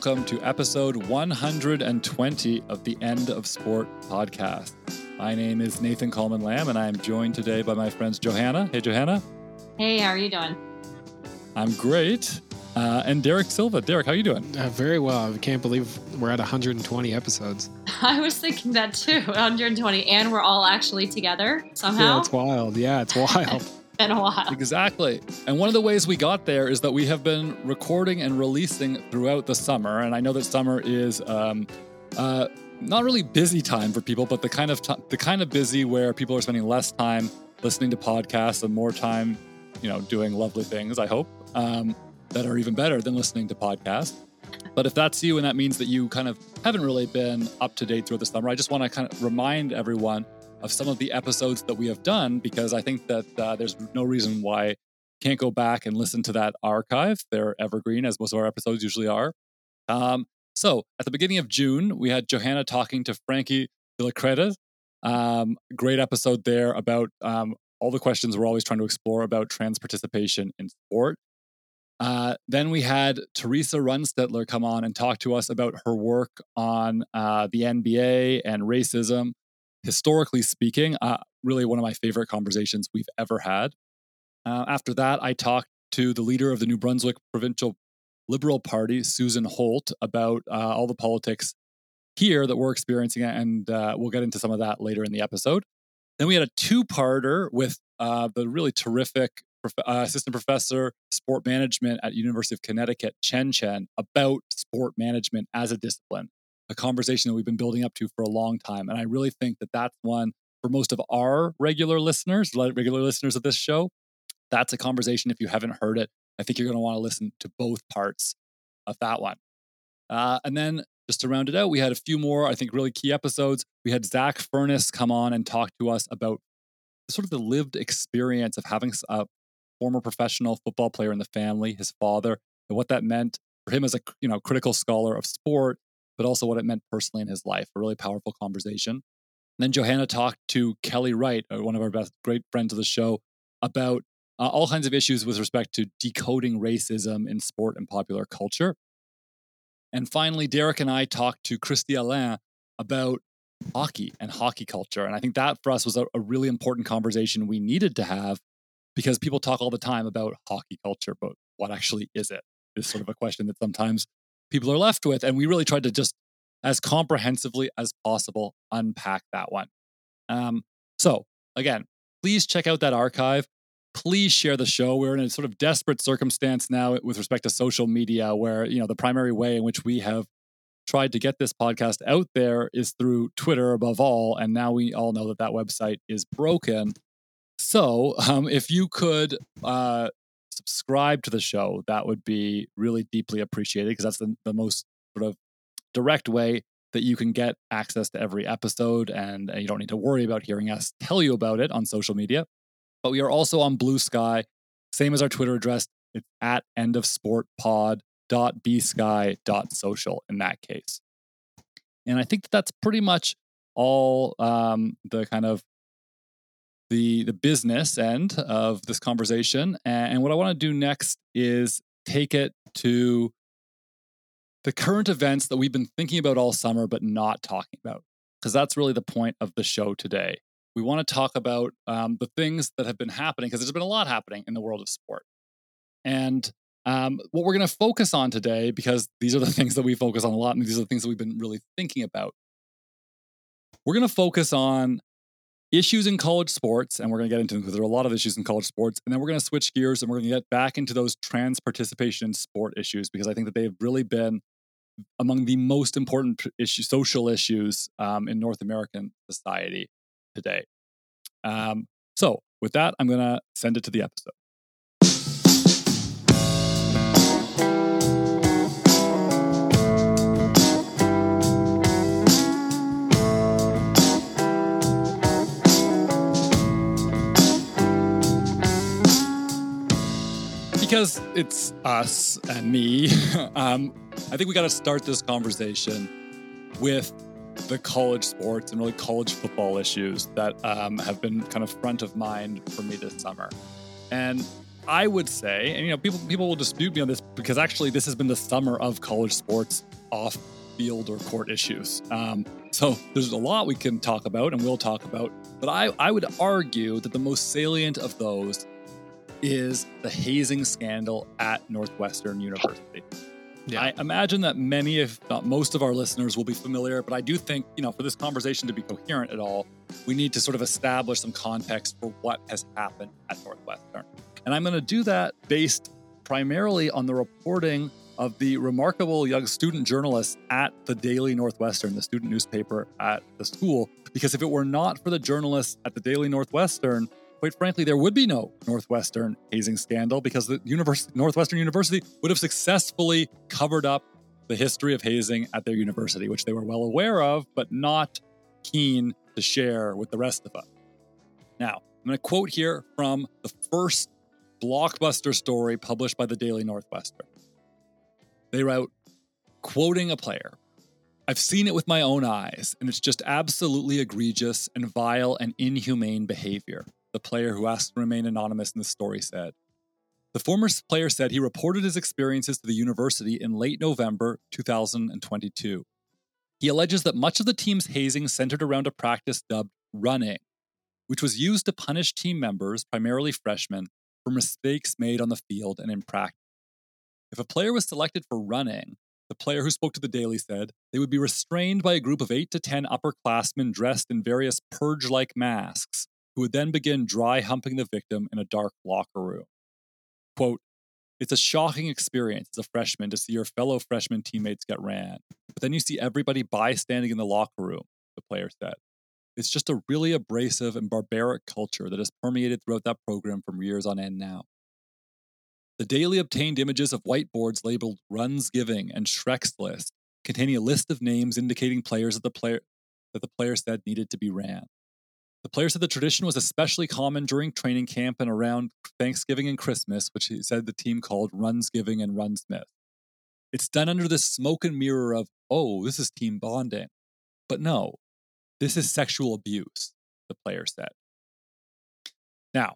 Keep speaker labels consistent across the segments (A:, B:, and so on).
A: friends, and welcome to episode 120 of the End of Sport podcast. My name is Nathan Kalman-Lamb, and I am joined today by my friends Johanna. Hey, Johanna.
B: Hey, how are you doing?
A: I'm great. Uh, and Derek Silva. Derek, how are you doing?
C: Uh, very well. I can't believe we're at 120 episodes.
B: I was thinking that too 120, and we're all actually together somehow.
C: Yeah, it's wild. Yeah, it's wild
B: been a while.
A: Exactly. And one of the ways we got there is that we have been recording and releasing throughout the summer. And I know that summer is um, uh, not really busy time for people, but the kind of t- the kind of busy where people are spending less time listening to podcasts and more time, you know, doing lovely things. I hope um, that are even better than listening to podcasts. But if that's you and that means that you kind of haven't really been up to date throughout the summer, I just want to kind of remind everyone of some of the episodes that we have done because I think that uh, there's no reason why can't go back and listen to that archive. They're evergreen, as most of our episodes usually are. Um, so at the beginning of June, we had Johanna talking to Frankie de la Um, great episode there about um, all the questions we're always trying to explore about trans participation in sport. Uh, then we had Theresa Runstedtler come on and talk to us about her work on uh, the NBA and racism historically speaking, uh, really one of my favorite conversations we've ever had. Uh, after that, I talked to the leader of the New Brunswick Provincial Liberal Party, Susan Holt, about uh, all the politics here that we're experiencing, and uh, we'll get into some of that later in the episode. Then we had a two-parter with uh, the really terrific prof- uh, assistant professor sport management at University of Connecticut, Chen Chen, about sport management as a discipline a conversation that we've been building up to for a long time. And I really think that that's one for most of our regular listeners, regular listeners of this show. That's a conversation. If you haven't heard it, I think you're going to want to listen to both parts of that one. Uh, and then just to round it out, we had a few more, I think, really key episodes. We had Zack Furness come on and talk to us about sort of the lived experience of having a former professional football player in the family, his father, and what that meant for him as a you know critical scholar of sport but also what it meant personally in his life. A really powerful conversation. And then Johanna talked to Kelly Wright, uh, one of our best great friends of the show, about uh, all kinds of issues with respect to decoding racism in sport and popular culture. And finally, Derek and I talked to Kristi Allain about hockey and hockey culture. And I think that for us was a, a really important conversation we needed to have because people talk all the time about hockey culture, but what actually is it? Is sort of a question that sometimes people are left with. And we really tried to just as comprehensively as possible unpack that one. Um, so, again, please check out that archive. Please share the show. We're in a sort of desperate circumstance now with respect to social media, where you know the primary way in which we have tried to get this podcast out there is through Twitter, above all. And now we all know that that website is broken. So, um, if you could uh, subscribe to the show, that would be really deeply appreciated because that's the, the most sort of direct way that you can get access to every episode and you don't need to worry about hearing us tell you about it on social media. But we are also on Bluesky, same as our Twitter address. It's at end of sport pod dot dot social in that case. And I think that that's pretty much all um, the kind of the the business end of this conversation. And what I want to do next is take it to the current events that we've been thinking about all summer but not talking about, because that's really the point of the show today. We want to talk about um, the things that have been happening because there's been a lot happening in the world of sport. And um, what we're going to focus on today, because these are the things that we focus on a lot, and these are the things that we've been really thinking about. We're going to focus on issues in college sports, and we're going to get into because there are a lot of issues in college sports. And then we're going to switch gears and we're going to get back into those trans participation in sport issues because I think that they've really been among the most important issue, social issues um, in North American society today. Um, so, with that, I'm going to send it to the episode. Because it's us and me, um, I think we got to start this conversation with the college sports and really college football issues that um, have been kind of front of mind for me this summer. And I would say, and you know, people people will dispute me on this because actually this has been the summer of college sports off field or court issues. Um, so there's a lot we can talk about and we'll talk about, but I, I would argue that the most salient of those is the hazing scandal at Northwestern University.
C: Yeah.
A: I imagine that many, if not most of our listeners will be familiar, but I do think, you know, for this conversation to be coherent at all, we need to sort of establish some context for what has happened at Northwestern. And I'm going to do that based primarily on the reporting of the remarkable young student journalists at the Daily Northwestern, the student newspaper at the school. Because if it were not for the journalists at the Daily Northwestern, quite frankly, there would be no Northwestern hazing scandal because the university, Northwestern University would have successfully covered up the history of hazing at their university, which they were well aware of, but not keen to share with the rest of us. Now, I'm going to quote here from the first blockbuster story published by the Daily Northwestern. They wrote, quoting a player, I've seen it with my own eyes, and it's just absolutely egregious and vile and inhumane behavior, the player who asked to remain anonymous in the story said. The former player said he reported his experiences to the university in late November 2022. He alleges that much of the team's hazing centered around a practice dubbed running, which was used to punish team members, primarily freshmen, for mistakes made on the field and in practice. If a player was selected for running, the player who spoke to the Daily said they would be restrained by a group of 8 to 10 upperclassmen dressed in various purge like masks, who would then begin dry humping the victim in a dark locker room. Quote, it's a shocking experience as a freshman to see your fellow freshman teammates get ran, but then you see everybody bystanding in the locker room, the player said. It's just a really abrasive and barbaric culture that has permeated throughout that program from years on end now. The Daily obtained images of whiteboards labeled Runs Giving and Shrek's List, containing a list of names indicating players that the player that the player said needed to be ran. The player said the tradition was especially common during training camp and around Thanksgiving and Christmas, which he said the team called Runs Giving and Runsmas. It's done under the smoke and mirror of, oh, this is team bonding. But no, this is sexual abuse, the player said. Now,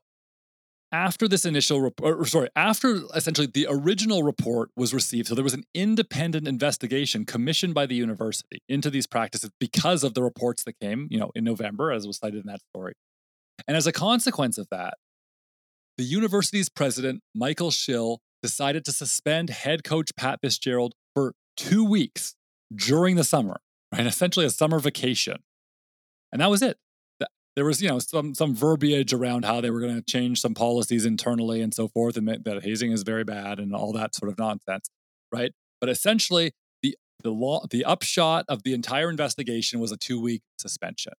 A: after this initial report, or sorry, after essentially the original report was received, so there was an independent investigation commissioned by the university into these practices because of the reports that came, you know, in November, as was cited in that story. And as a consequence of that, the university's president, Michael Schill, decided to suspend head coach Pat Fitzgerald for two weeks during the summer, right? Essentially a summer vacation. And that was it there was you know some some verbiage around how they were going to change some policies internally and so forth and that hazing is very bad and all that sort of nonsense right? But essentially the the law the upshot of the entire investigation was a two week suspension.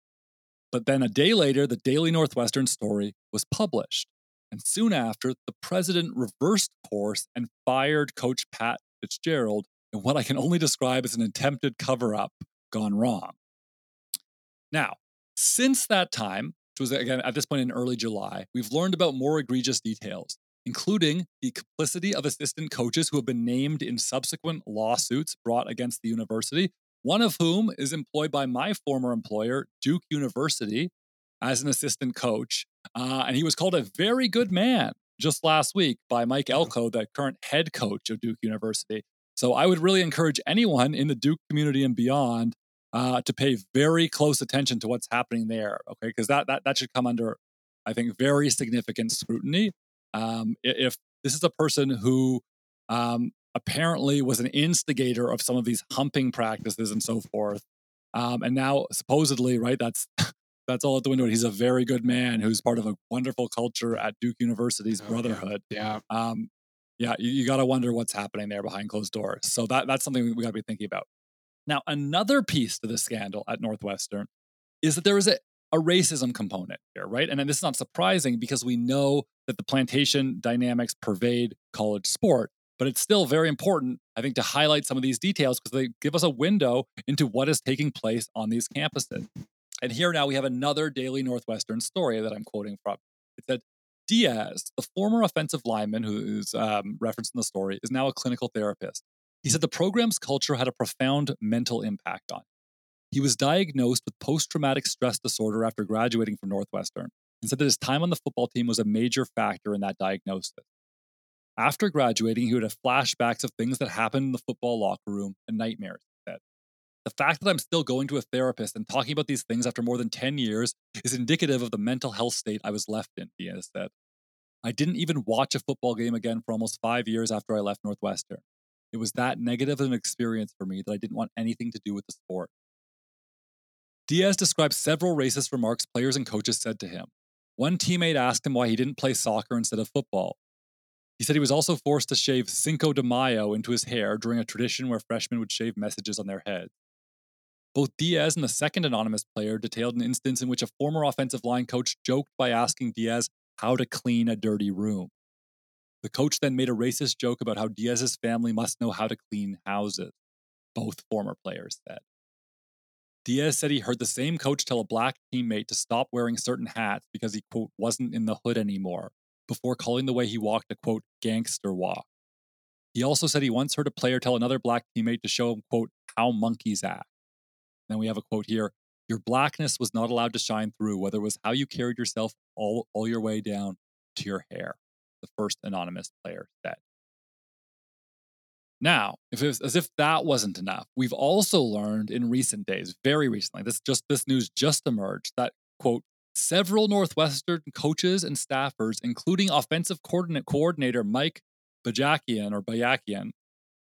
A: But then a day later the daily northwestern story was published. And soon after the president reversed course and fired coach pat fitzgerald in what i can only describe as an attempted cover up gone wrong. Now since that time, which was again at this point in early July, we've learned about more egregious details, including the complicity of assistant coaches who have been named in subsequent lawsuits brought against the university, one of whom is employed by my former employer, Duke University, as an assistant coach. Uh, and he was called a very good man just last week by Mike Elko, the current head coach of Duke University. So I would really encourage anyone in the Duke community and beyond uh, to pay very close attention to what's happening there. Okay, because that, that that should come under, I think, very significant scrutiny. Um, if this is a person who um, apparently was an instigator of some of these humping practices and so forth, um, and now supposedly, right, that's that's all at the window. He's a very good man who's part of a wonderful culture at Duke University's oh, Brotherhood.
C: Yeah.
A: Yeah. Um, yeah, you, you got to wonder what's happening there behind closed doors. So that that's something we got to be thinking about. Now, another piece to the scandal at Northwestern is that there is a, a racism component here, right? And this is not surprising because we know that the plantation dynamics pervade college sport, but it's still very important, I think, to highlight some of these details because they give us a window into what is taking place on these campuses. And here now we have another Daily Northwestern story that I'm quoting from. It said, Diaz, the former offensive lineman who is um, referenced in the story, is now a clinical therapist. He said the program's culture had a profound mental impact on him. He was diagnosed with post traumatic stress disorder after graduating from Northwestern and said that his time on the football team was a major factor in that diagnosis. After graduating, he would have flashbacks of things that happened in the football locker room and nightmares. He said. The fact that I'm still going to a therapist and talking about these things after more than 10 years is indicative of the mental health state I was left in, Diaz said. I didn't even watch a football game again for almost five years after I left Northwestern. It was that negative an experience for me that I didn't want anything to do with the sport. Diaz described several racist remarks players and coaches said to him. One teammate asked him why he didn't play soccer instead of football. He said he was also forced to shave Cinco de Mayo into his hair during a tradition where freshmen would shave messages on their heads. Both Diaz and the second anonymous player detailed an instance in which a former offensive line coach joked by asking Diaz how to clean a dirty room. The coach then made a racist joke about how Diaz's family must know how to clean houses, both former players said. Diaz said he heard the same coach tell a black teammate to stop wearing certain hats because he, quote, wasn't in the hood anymore, before calling the way he walked a, quote, gangster walk. He also said he once heard a player tell another black teammate to show him, quote, how monkeys act. Then we have a quote here Your blackness was not allowed to shine through, whether it was how you carried yourself all, all your way down to your hair, the first anonymous player said. Now, if was, as if that wasn't enough, we've also learned in recent days, very recently, this just this news just emerged that quote several Northwestern coaches and staffers, including offensive coordinator Mike Bajakian or Bayakian,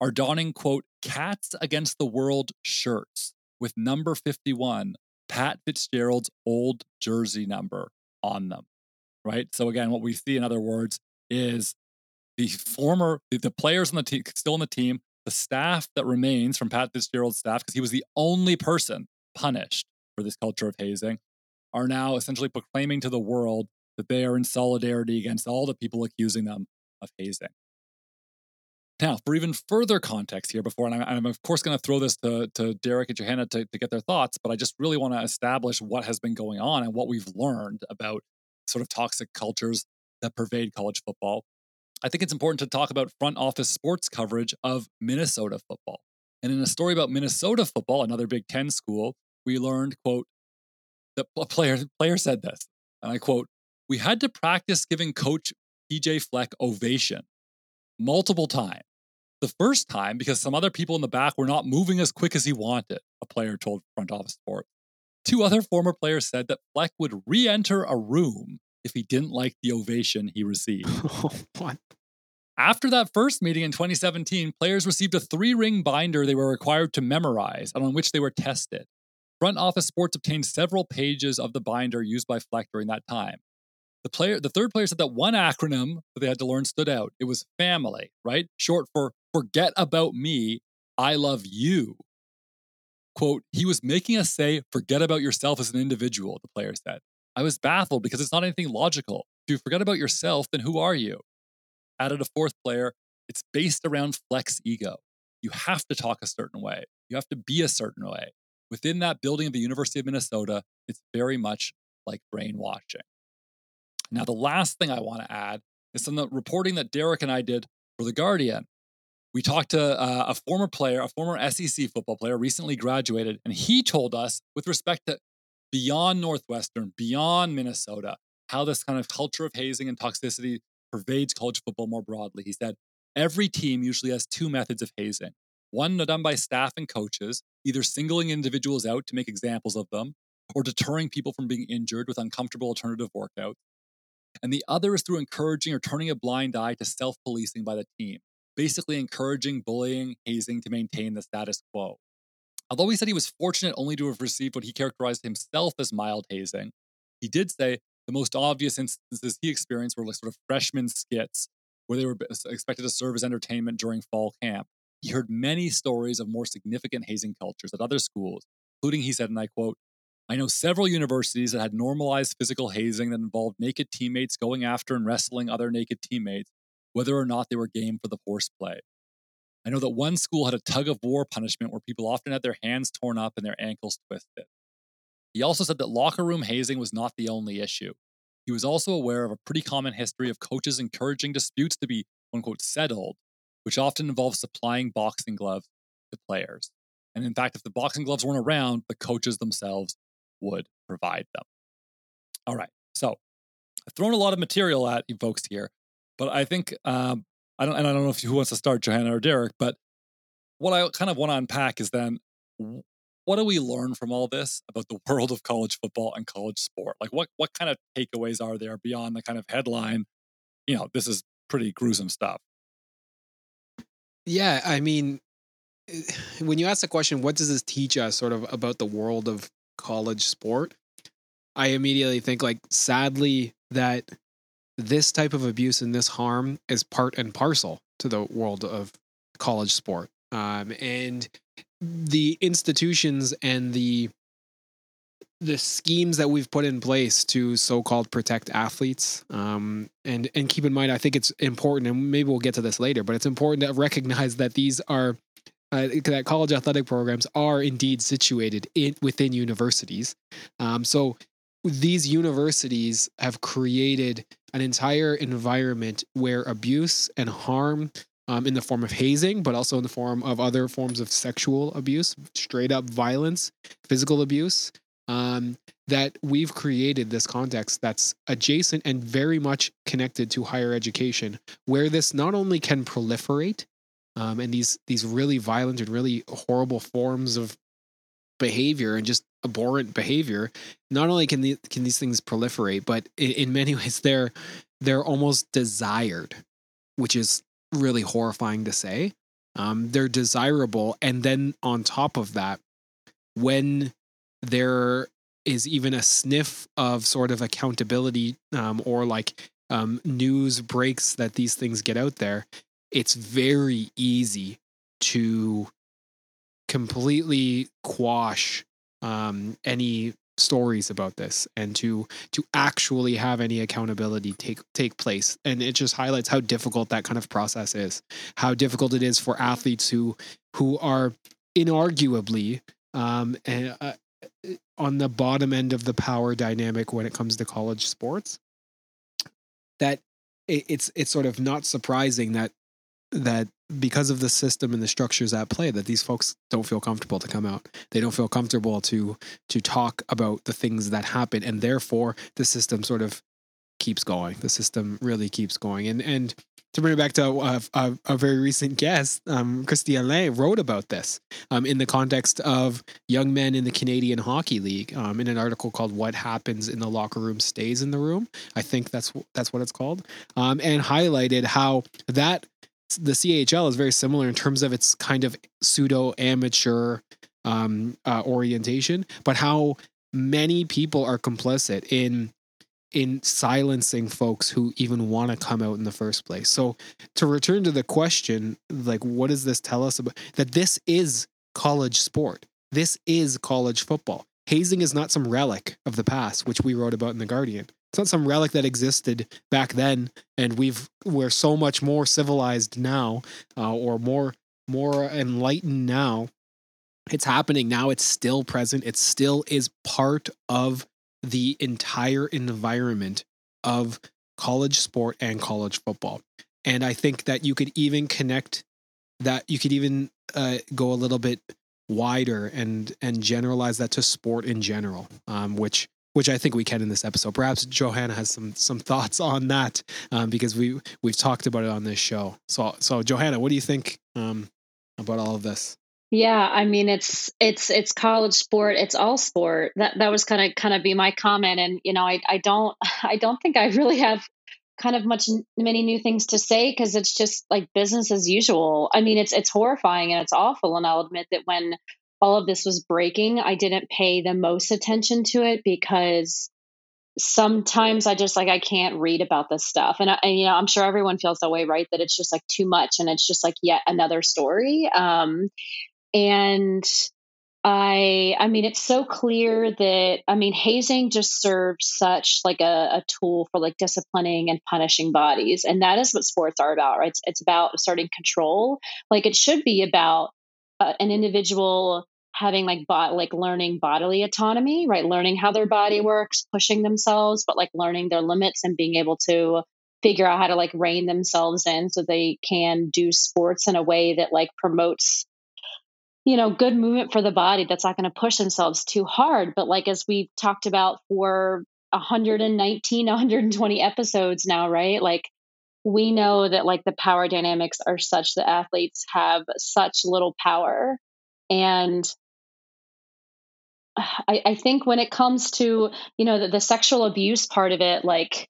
A: are donning quote cats against the world shirts with number 51, Pat Fitzgerald's old jersey number on them. Right. So, again, what we see, in other words, is the former, the, players on the team, still on the team, the staff that remains from Pat Fitzgerald's staff, because he was the only person punished for this culture of hazing, are now essentially proclaiming to the world that they are in solidarity against all the people accusing them of hazing. Now, for even further context here, before, and I'm, I'm of course going to throw this to, to Derek and Johanna to, to get their thoughts, but I just really want to establish what has been going on and what we've learned about sort of toxic cultures that pervade college football. I think it's important to talk about front office sports coverage of Minnesota football. And in a story about Minnesota football, another Big Ten school, we learned, quote, the player, player said this, and I quote, we had to practice giving coach PJ Fleck ovation multiple times the first time because some other people in the back were not moving as quick as he wanted, a player told Front Office Sports. Two other former players said that Fleck would re enter a room if he didn't like the ovation he received.
C: what?
A: After that first meeting in 2017, players received a three ring binder they were required to memorize and on which they were tested. Front Office Sports obtained several pages of the binder used by Fleck during that time. The player, the third player said that one acronym that they had to learn stood out. It was family, right? Short for forget about me, I love you. Quote, he was making us say, forget about yourself as an individual, the player said. I was baffled because it's not anything logical. If you forget about yourself, then who are you? Added a fourth player, it's based around Fleck's ego. You have to talk a certain way, you have to be a certain way. Within that building of the University of Minnesota, it's very much like brainwashing. Now, the last thing I want to add is some of the reporting that Derek and I did for The Guardian. We talked to uh, a former player, a former SEC football player, recently graduated, and he told us, with respect to beyond Northwestern, beyond Minnesota, how this kind of culture of hazing and toxicity pervades college football more broadly. He said, every team usually has two methods of hazing one done by staff and coaches, either singling individuals out to make examples of them or deterring people from being injured with uncomfortable alternative workouts and the other is through encouraging or turning a blind eye to self policing by the team, basically encouraging bullying, hazing to maintain the status quo. Although he said he was fortunate only to have received what he characterized himself as mild hazing, he did say the most obvious instances he experienced were like sort of freshman skits where they were expected to serve as entertainment during fall camp. He heard many stories of more significant hazing cultures at other schools, including, he said, and I quote, I know several universities that had normalized physical hazing that involved naked teammates going after and wrestling other naked teammates, whether or not they were game for the horseplay. I know that one school had a tug of war punishment where people often had their hands torn up and their ankles twisted. He also said that locker room hazing was not the only issue. He was also aware of a pretty common history of coaches encouraging disputes to be, unquote, settled, which often involves supplying boxing gloves to players. And in fact, if the boxing gloves weren't around, the coaches themselves would provide them. All right. So I've thrown a lot of material at you folks here, but I think um, I don't, and I don't know if who wants to start, Johanna or Derek, but what I kind of want to unpack is then what do we learn from all this about the world of college football and college sport? Like what what kind of takeaways are there beyond the kind of headline, you know, this is pretty gruesome stuff.
C: Yeah, I mean when you ask the question what does this teach us sort of about the world of college sport? I immediately think like sadly that this type of abuse and this harm is part and parcel to the world of college sport. Um, and the institutions and the the schemes that we've put in place to so-called protect athletes um, and and keep in mind i think it's important and maybe we'll get to this later but it's important to recognize that these are uh, that college athletic programs are indeed situated in, within universities um, so these universities have created an entire environment where abuse and harm um, in the form of hazing, but also in the form of other forms of sexual abuse, straight up violence, physical abuse. Um, that we've created this context that's adjacent and very much connected to higher education, where this not only can proliferate, um, and these these really violent and really horrible forms of behavior and just abhorrent behavior, not only can the, can these things proliferate, but in, in many ways they're they're almost desired, which is really horrifying to say. Um, they're desirable. And then on top of that, when there is even a sniff of sort of accountability um, or like um, news breaks that these things get out there, it's very easy to completely quash um, any stories about this and to to actually have any accountability take take place. And it just highlights how difficult that kind of process is how difficult it is for athletes who who are inarguably um and, uh, on the bottom end of the power dynamic when it comes to college sports that it, it's it's sort of not surprising that that because of the system and the structures at play that these folks don't feel comfortable to come out. They don't feel comfortable to to talk about the things that happen and therefore the system sort of keeps going. The system really keeps going. And and to bring it back to a, a, a very recent guest, um, wrote about this um, in the context of young men in the Canadian Hockey League um, in an article called "What Happens in the Locker Room Stays in the Room." I think that's that's what it's called, um, and highlighted how that the CHL is very similar in terms of its kind of pseudo amateur um, uh, orientation, but how many people are complicit in in silencing folks who even want to come out in the first place. So to return to the question, like what does this tell us about that this is college sport. This is college football. Hazing is not some relic of the past, which we wrote about in the Guardian. It's not some relic that existed back then, and we've we're so much more civilized now, uh, or more more enlightened now. It's happening now. It's still present. It still is part of the entire environment of college sport and college football. And I think that you could even connect that you could even uh, go a little bit wider and and generalize that to sport in general, um, which which I think we can in this episode. Perhaps Johanna has some some thoughts on that um, because we we've talked about it on this show. So so Johanna, what do you think um, about all of this?
B: Yeah, I mean it's it's it's college sport. It's all sport. That that was kind of kind of be my comment. And you know, I I don't I don't think I really have kind of much many new things to say because it's just like business as usual. I mean, it's it's horrifying and it's awful. And I'll admit that when all of this was breaking, I didn't pay the most attention to it because sometimes I just like I can't read about this stuff, and, I, and you know I'm sure everyone feels that way, right? That it's just like too much, and it's just like yet another story. Um, and I I mean it's so clear that I mean hazing just serves such like a, a tool for like disciplining and punishing bodies, and that is what sports are about, right? It's, it's about asserting control. Like it should be about uh, an individual having like bot like learning bodily autonomy right? Learning how their body mm-hmm. works pushing themselves but like learning their limits and being able to figure out how to like rein themselves in so they can do sports in a way that like promotes you know good movement for the body that's not going to push themselves too hard. But like as we've talked about for 119 120 episodes now right? Like we know that like the power dynamics are such that athletes have such little power. And I, I think when it comes to you know the, the sexual abuse part of it like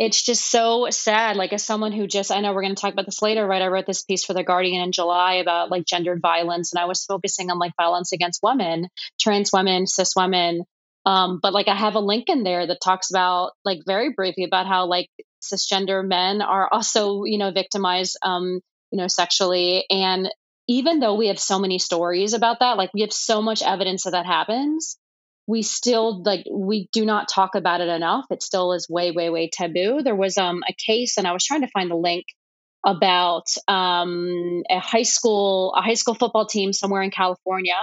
B: it's just so sad. Like as someone who just, I know we're going to talk about this later, right? I wrote this piece for the Guardian in July about like gendered violence, and I was focusing on like violence against women, trans women, cis women. Um, but like I have a link in there that talks about like very briefly about how like cisgender men are also you know victimized um, you know sexually, and even though we have so many stories about that, like we have so much evidence that that happens we still like we do not talk about it enough. It still is way way way taboo. There was um a case and i was trying to find the link about um a high school a high school football team somewhere in california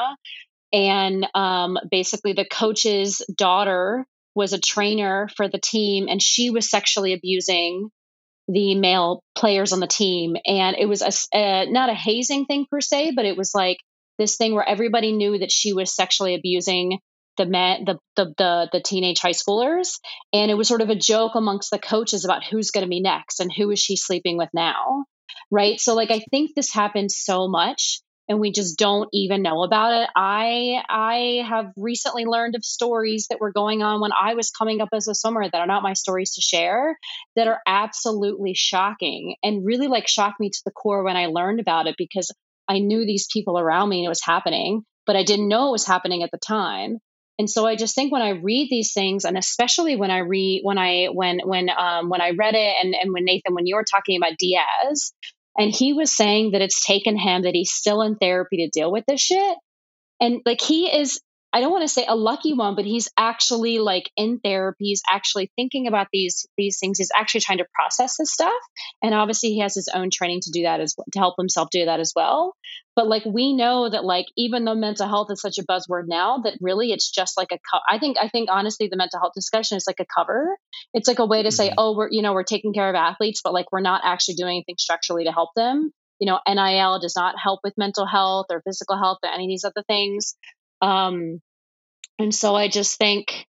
B: and um basically the coach's daughter was a trainer for the team and she was sexually abusing the male players on the team and it was a, a uh, not a hazing thing per se but it was like this thing where everybody knew that she was sexually abusing the men, the, the the the teenage high schoolers, and it was sort of a joke amongst the coaches about who's going to be next and who is she sleeping with now, right? So like I think this happens so much and we just don't even know about it. I I have recently learned of stories that were going on when I was coming up as a swimmer that are not my stories to share that are absolutely shocking and really like shocked me to the core when I learned about it because I knew these people around me and it was happening, but I didn't know it was happening at the time. And so I just think when I read these things, and especially when I read when I when when um, when I read it, and and when Nathan, when you were talking about Diaz, and he was saying that it's taken him that he's still in therapy to deal with this shit, and like he is I don't want to say a lucky one, but he's actually like in therapy. He's actually thinking about these these things. He's actually trying to process this stuff, and obviously he has his own training to do that as to help himself do that as well. But like we know that like even though mental health is such a buzzword now, that really it's just like a. Co- I think I think honestly the mental health discussion is like a cover. It's like a way to say, mm-hmm. oh, we're you know we're taking care of athletes, but like we're not actually doing anything structurally to help them you know nil does not help with mental health or physical health or any of these other things um, and so I just think,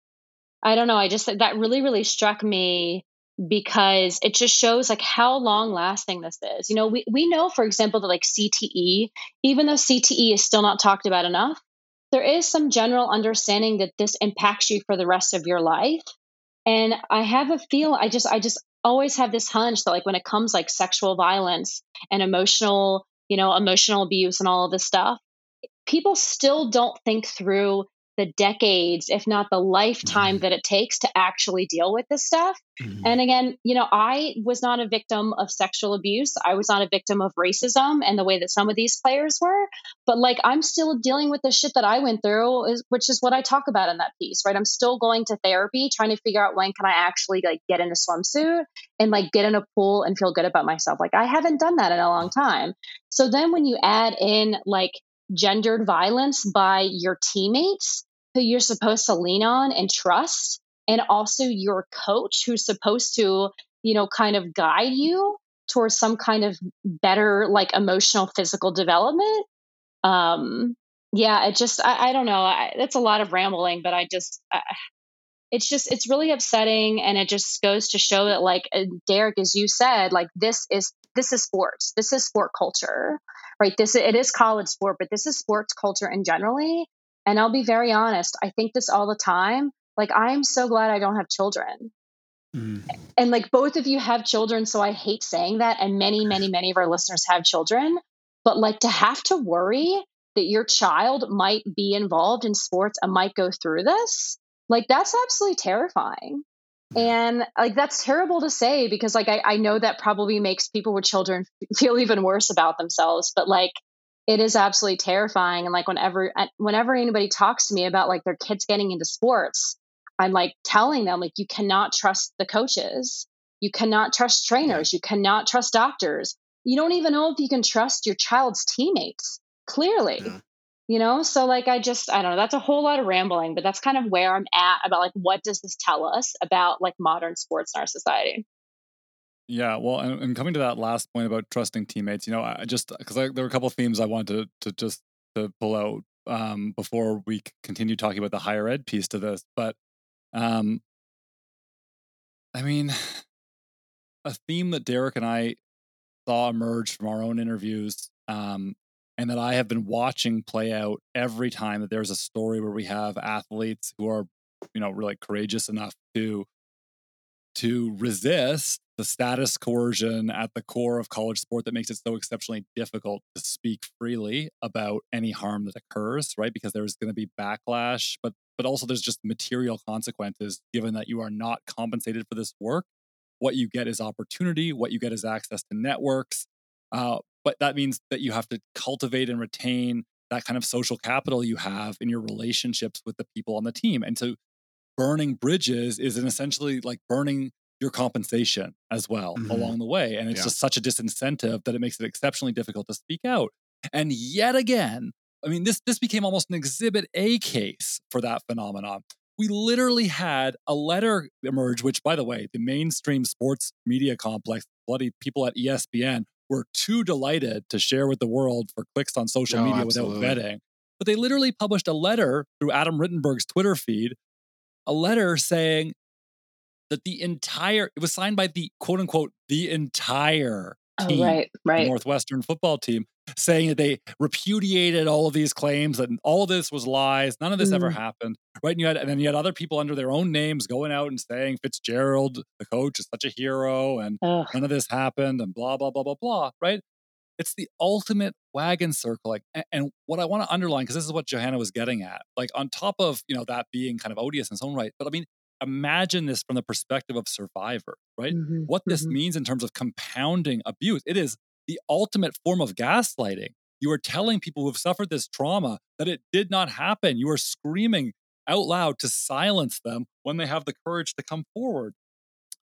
B: I don't know, I just that really, really struck me because it just shows like how long lasting this is. You know, we, we know, for example, that like CTE, even though CTE is still not talked about enough, there is some general understanding that this impacts you for the rest of your life. And I have a feel, I just, I just always have this hunch that like when it comes like sexual violence and emotional, you know, emotional abuse and all of this stuff, people still don't think through the decades, if not the lifetime mm-hmm. that it takes to actually deal with this stuff. Mm-hmm. And again, you know, I was not a victim of sexual abuse. I was not a victim of racism and the way that some of these players were. But like, I'm still dealing with the shit that I went through, which is what I talk about in that piece, right? I'm still going to therapy, trying to figure out when can I actually like get in a swimsuit and like get in a pool and feel good about myself. Like, I haven't done that in a long time. So then when you add in like gendered violence by your teammates, who you're supposed to lean on and trust and also your coach who's supposed to you know kind of guide you towards some kind of better like emotional physical development. Um yeah it just i, I don't know I, it's a lot of rambling but i just I, it's just it's really upsetting and it just goes to show that like derek as you said like this is this is sports this is sport culture right this it is college sport but this is sports culture in generally and I'll be very honest, I think this all the time. Like, I am so glad I don't have children. Mm. And like both of you have children, so I hate saying that. And many, many, many of our listeners have children. But like to have to worry that your child might be involved in sports and might go through this, like that's absolutely terrifying. And like that's terrible to say because like I, I know that probably makes people with children feel even worse about themselves. But like it is absolutely terrifying. And like whenever uh, whenever anybody talks to me about like their kids getting into sports i'm like telling them like you cannot trust the coaches. You cannot trust trainers. You cannot trust doctors. You don't even know if you can trust your child's teammates clearly. Yeah. You know so like i just i don't know that's a whole lot of rambling but that's kind of where i'm at about like what does this tell us about like modern sports in our society
A: yeah, well, and, and, coming to that last point about trusting teammates, you know, I just because there were a couple themes I wanted to, to just to pull out um, before we continue talking about the higher ed piece to this. But, um, I mean, a theme that Derek and I saw emerge from our own interviews, um, and that I have been watching play out every time that there's a story where we have athletes who are, you know, really courageous enough to to resist the status coercion at the core of college sport that makes it so exceptionally difficult to speak freely about any harm that occurs, right? Because there's going to be backlash, but but also there's just material consequences given that you are not compensated for this work. What you get is opportunity. What you get is access to networks. Uh, but that means that you have to cultivate and retain that kind of social capital you have in your relationships with the people on the team. And so burning bridges is an essentially like burning your compensation as well mm-hmm. along the way. And it's yeah. just such a disincentive that it makes it exceptionally difficult to speak out. And yet again, I mean, this this became almost an exhibit A case for that phenomenon. We literally had a letter emerge, which, by the way, the mainstream sports media complex, bloody people at ESPN, were too delighted to share with the world for clicks on social media absolutely. without vetting. But they literally published a letter through Adam Rittenberg's Twitter feed, a letter saying that the entire it was signed by the quote unquote the entire oh, team,
B: oh, right, right.
A: Northwestern football team, saying that they repudiated all of these claims and all of this was lies. None of this mm. ever happened, right? And you had and then you had other people under their own names going out and saying Fitzgerald, the coach, is such a hero, and Ugh. none of this happened, and blah blah blah blah blah, right? It's the ultimate wagon circle. Like, and, and what I want to underline, because this is what Johanna was getting at, like on top of you know that being kind of odious in its own right, but I mean imagine this from the perspective of survivor, right? Mm-hmm, what this mm-hmm. means in terms of compounding abuse. It is the ultimate form of gaslighting. You are telling people who have suffered this trauma that it did not happen. You are screaming out loud to silence them when they have the courage to come forward.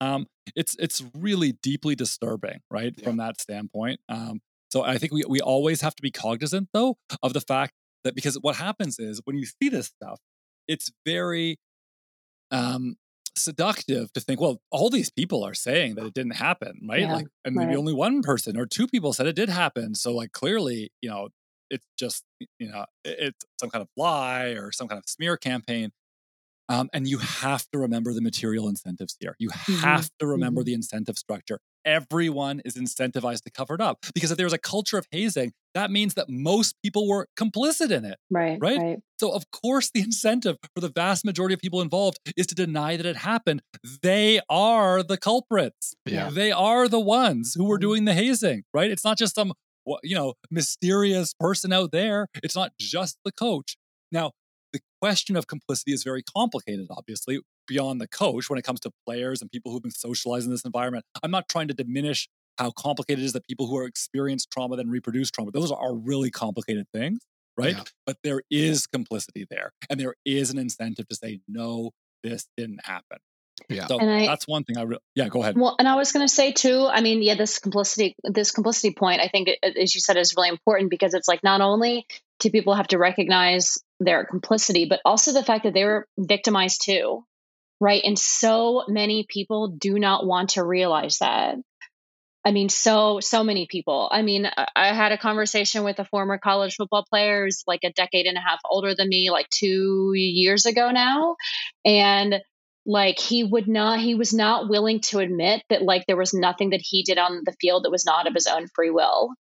A: Um, it's it's really deeply disturbing, right, yeah. from that standpoint. Um, so I think we we always have to be cognizant, though, of the fact that because what happens is when you see this stuff, it's very um, seductive to think, well, all these people are saying that it didn't happen, right? Yeah, like, and maybe right. only one person or two people said it did happen. So, like, clearly, you know, it's just, you know, it's some kind of lie or some kind of smear campaign. Um, and you have to remember the material incentives here. You mm-hmm. have to remember mm-hmm. the incentive structure everyone is incentivized to cover it up. Because if there's a culture of hazing, that means that most people were complicit in it.
B: Right,
A: right.
B: Right.
A: So, of course, the incentive for the vast majority of people involved is to deny that it happened. They are the culprits. Yeah. They are the ones who were mm-hmm. doing the hazing, right? It's not just some, you know, mysterious person out there. It's not just the coach. Now, the question of complicity is very complicated, obviously beyond the coach when it comes to players and people who've been socialized in this environment. I'm not trying to diminish how complicated it is that people who are experienced trauma then reproduce trauma. Those are really complicated things, right? Yeah. But there is complicity there, and there is an incentive to say no, this didn't happen. Yeah, so I, that's one thing. I re- yeah, go ahead.
B: Well, and I was going to say too. I mean, yeah, this complicity, this complicity point, I think, as you said, is really important because it's like not only do people have to recognize their complicity, but also the fact that they were victimized too right? And so many people do not want to realize that. I mean, so, so many people. I mean, I had a conversation with a former college football player who's like a decade and a half older than me, like two years ago now. And like he would not, he was not willing to admit that like there was nothing that he did on the field that was not of his own free will.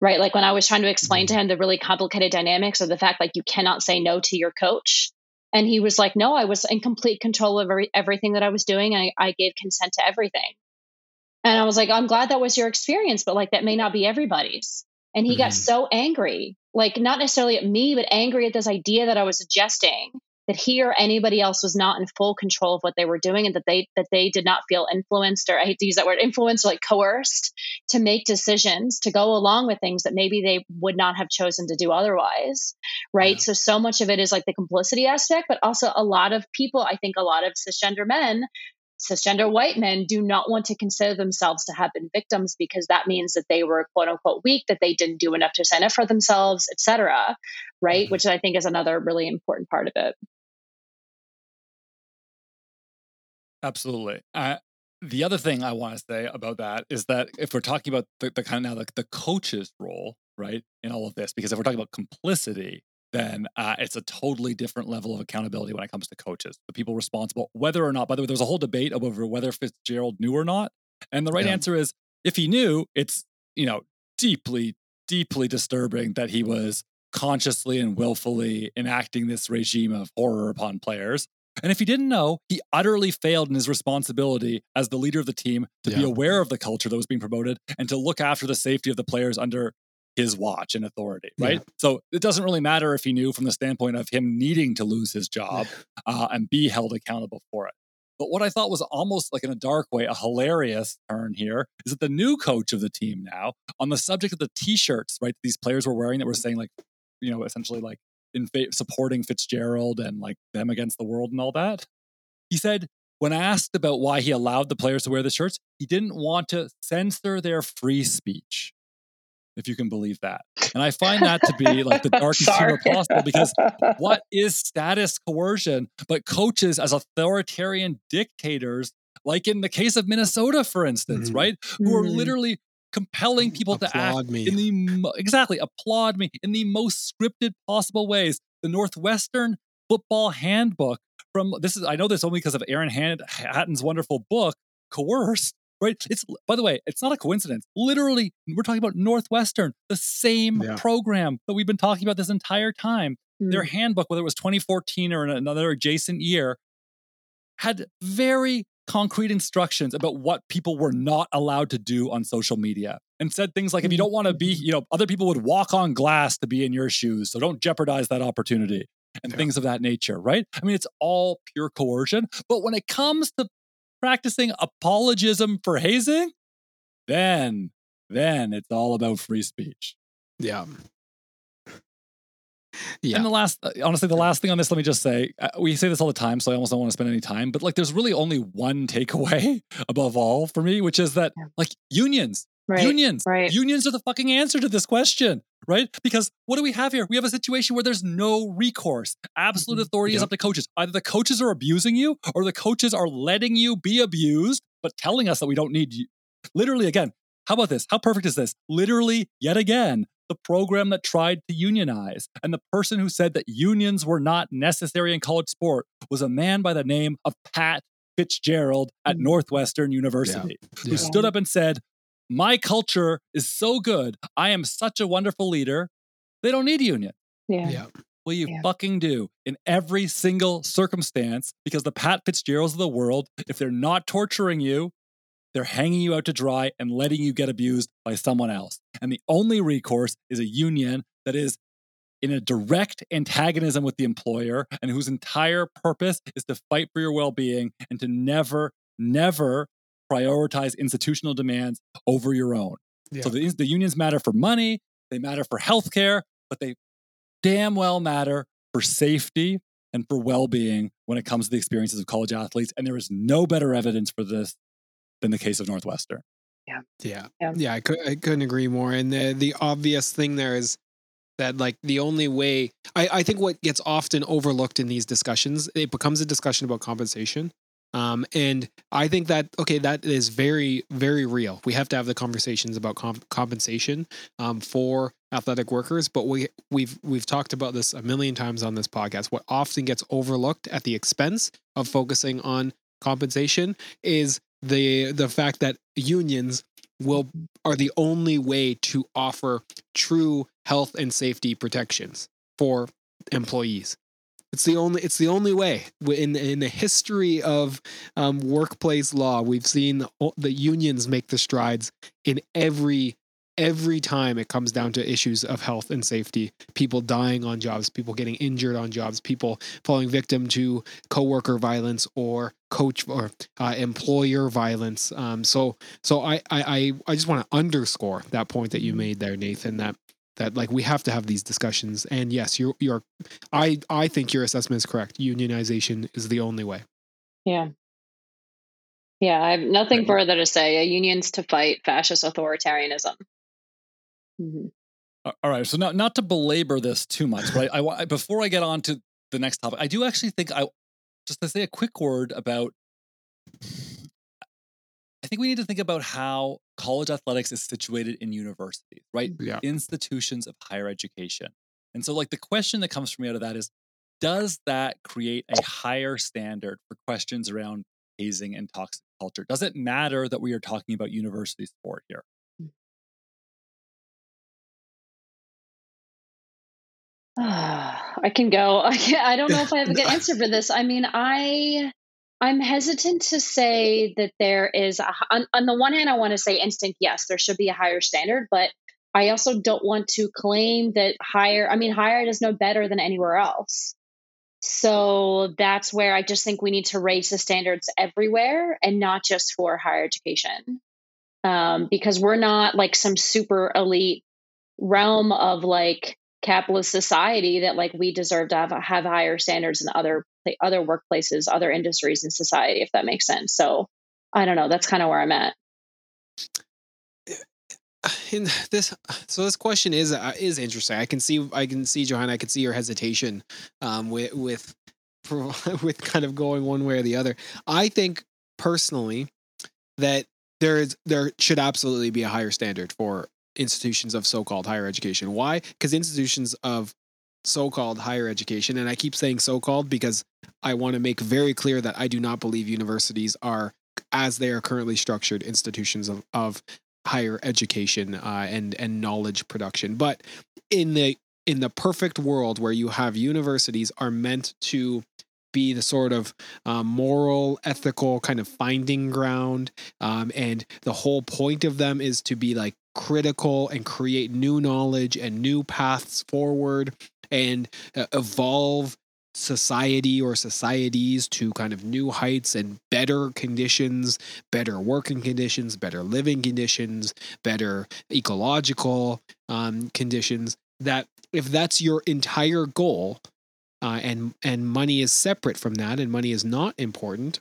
B: Right. Like when I was trying to explain mm-hmm. to him the really complicated dynamics of the fact like you cannot say no to your coach and he was like, no, I was in complete control of every, everything that I was doing. I, I gave consent to everything. And I was like, I'm glad that was your experience, but like that may not be everybody's. And he mm-hmm. got so angry, like not necessarily at me, but angry at this idea that I was suggesting that he or anybody else was not in full control of what they were doing and that they that they did not feel influenced or I hate to use that word influenced or like coerced to make decisions to go along with things that maybe they would not have chosen to do otherwise right yeah. so so much of it is like the complicity aspect but also a lot of people I think a lot of cisgender men cisgender white men do not want to consider themselves to have been victims because that means that they were quote unquote weak that they didn't do enough to stand up for themselves etc right mm-hmm. which i think is another really important part of it
A: Absolutely. Uh, the other thing I want to say about that is that if we're talking about the, the kind of now the, the coach's role, right, in all of this, because if we're talking about complicity, then uh, it's a totally different level of accountability when it comes to coaches, the people responsible, whether or not, by the way, there was a whole debate over whether Fitzgerald knew or not. And the right
C: Yeah.
A: answer is if he knew, it's, you know, deeply, deeply disturbing that he was consciously and willfully enacting this regime of horror upon players. And if he didn't know, he utterly failed in his responsibility as the leader of the team to be aware of the culture that was being promoted and to look after the safety of the players under his watch and authority, right?
C: Yeah.
A: So it doesn't really matter if he knew from the standpoint of him needing to lose his job uh, and be held accountable for it. But what I thought was almost like in a dark way, a hilarious turn here is that the new coach of the team now, on the subject of the t-shirts, right? These players were wearing that were saying like, you know, essentially like in fa- supporting Fitzgerald and like them against the world and all that. He said when asked about why he allowed the players to wear the shirts, he didn't want to censor their free speech. If you can believe that. And I find that to be like the darkest humor possible because what is status coercion but coaches as authoritarian dictators like in the case of minnesota for instance
C: Mhm.
A: right who are
B: Mm.
A: literally compelling people to act
C: me.
A: in the mo- exactly applaud me in the most scripted possible ways. The northwestern football handbook from this is i know this only because of aaron Han- hatton's wonderful book coerced right? It's by the way it's not a coincidence. Literally we're talking about northwestern the same
C: Yeah.
A: program that we've been talking about this entire time. Their hmm. handbook, whether it was 2014 or in another adjacent year, had very concrete instructions about what people were not allowed to do on social media and said things like if you don't want to be mm-hmm. you know other people would walk on glass to be in your shoes so don't jeopardize that opportunity and
C: Yeah.
A: things of that nature right i mean it's all pure coercion but when it comes to practicing apologism for hazing then then it's all about free speech
C: Yeah. Yeah.
A: And the last, uh, honestly, the last thing on this, let me just say, uh, we say this all the time, so I almost don't want to spend any time. But like, there's really only one takeaway above all for me, which is that like unions,
B: right.
A: unions,
B: right.
A: unions are the fucking answer to this question, right? Because what do we have here? We have a situation where there's no recourse. Absolute
B: Mhm.
A: authority is up to coaches. Either the coaches are abusing you, or the coaches are letting you be abused, but telling us that we don't need you. Literally, again, how about this? How perfect is this? Literally, yet again, the program that tried to unionize and the person who said that unions were not necessary in college sport was a man by the name of Pat Fitzgerald at
B: Mhm.
A: Northwestern University, who
C: Yeah.
A: stood up and said, My culture is so good. I am such a wonderful leader. They don't need a union.
B: yeah.
C: Yeah.
A: Well, you
B: Yeah.
A: fucking do in every single circumstance because the Pat Fitzgeralds of the world, if they're not torturing you, they're hanging you out to dry and letting you get abused by someone else. And the only recourse is a union that is in a direct antagonism with the employer and whose entire purpose is to fight for your well being and to never, never prioritize institutional demands over your own.
C: Yeah.
A: So the, the unions matter for money, they matter for healthcare, but they damn well matter for safety and for well being when it comes to the experiences of college athletes. And there is no better evidence for this than the case of Northwestern.
C: Yeah.
B: Yeah.
C: Yeah. I, could, I couldn't agree more. And the, the obvious thing there is that, like, the only way I, I think what gets often overlooked in these discussions, it becomes a discussion about compensation. Um, and I think that, okay, that is very, very real. We have to have the conversations about comp- compensation um, for athletic workers, but we, we've, we've talked about this a million times on this podcast. What often gets overlooked at the expense of focusing on compensation is the the fact that unions will are the only way to offer true health and safety protections for employees. It's the only it's the only way in in the history of um, workplace law. We've seen the, the unions make the strides in every every time it comes down to issues of health and safety people dying on jobs people getting injured on jobs people falling victim to coworker violence or coach or uh, employer violence um, so so I, I i just want to underscore that point that you made there nathan that that like we have to have these discussions and yes you're you're i i think your assessment is correct unionization is the only way
B: Yeah. Yeah, I have nothing
A: Right.
B: further to say. A unions to fight fascist authoritarianism. Mhm.
A: All right. So not not to belabor this too much, but I, I before I get on to the next topic, I do actually think I just to say a quick word about. I think we need to think about how college athletics is situated in universities, right?
C: yeah
A: Institutions of higher education. And so, like, the question that comes from me out of that is does that create a higher standard for questions around hazing and toxic culture? Does it matter that we are talking about university sport here?
B: I can go. I, can, I don't know if I have a good answer for this. I mean, I I'm hesitant to say that there is a, on, on the one hand, I want to say instinct, yes, there should be a higher standard, but I also don't want to claim that higher. I mean, higher is no better than anywhere else. So that's where I just think we need to raise the standards everywhere and not just for higher education. Um, because we're not like some super elite realm of like capitalist society that like we deserve to have, have higher standards in other other workplaces, other industries in society, if that makes sense. So I don't know. That's kind of where I'm at.
C: In this, so this question is uh, is interesting. I can see, I can see, Johanna. I can see your hesitation um, with with with kind of going one way or the other. I think personally that there is there should absolutely be a higher standard for institutions of so-called higher education. Why? Because institutions of so-called higher education, and I keep saying so-called because I want to make very clear that I do not believe universities are, as they are currently structured, institutions of, of higher education uh, and and knowledge production. But in the in the perfect world where you have universities are meant to be the sort of um, moral, ethical kind of finding ground. Um, and the whole point of them is to be like critical and create new knowledge and new paths forward and uh, evolve society or societies to kind of new heights and better conditions, better working conditions, better living conditions, better ecological um, conditions. That if that's your entire goal, uh, and and money is separate from that, and money is not important,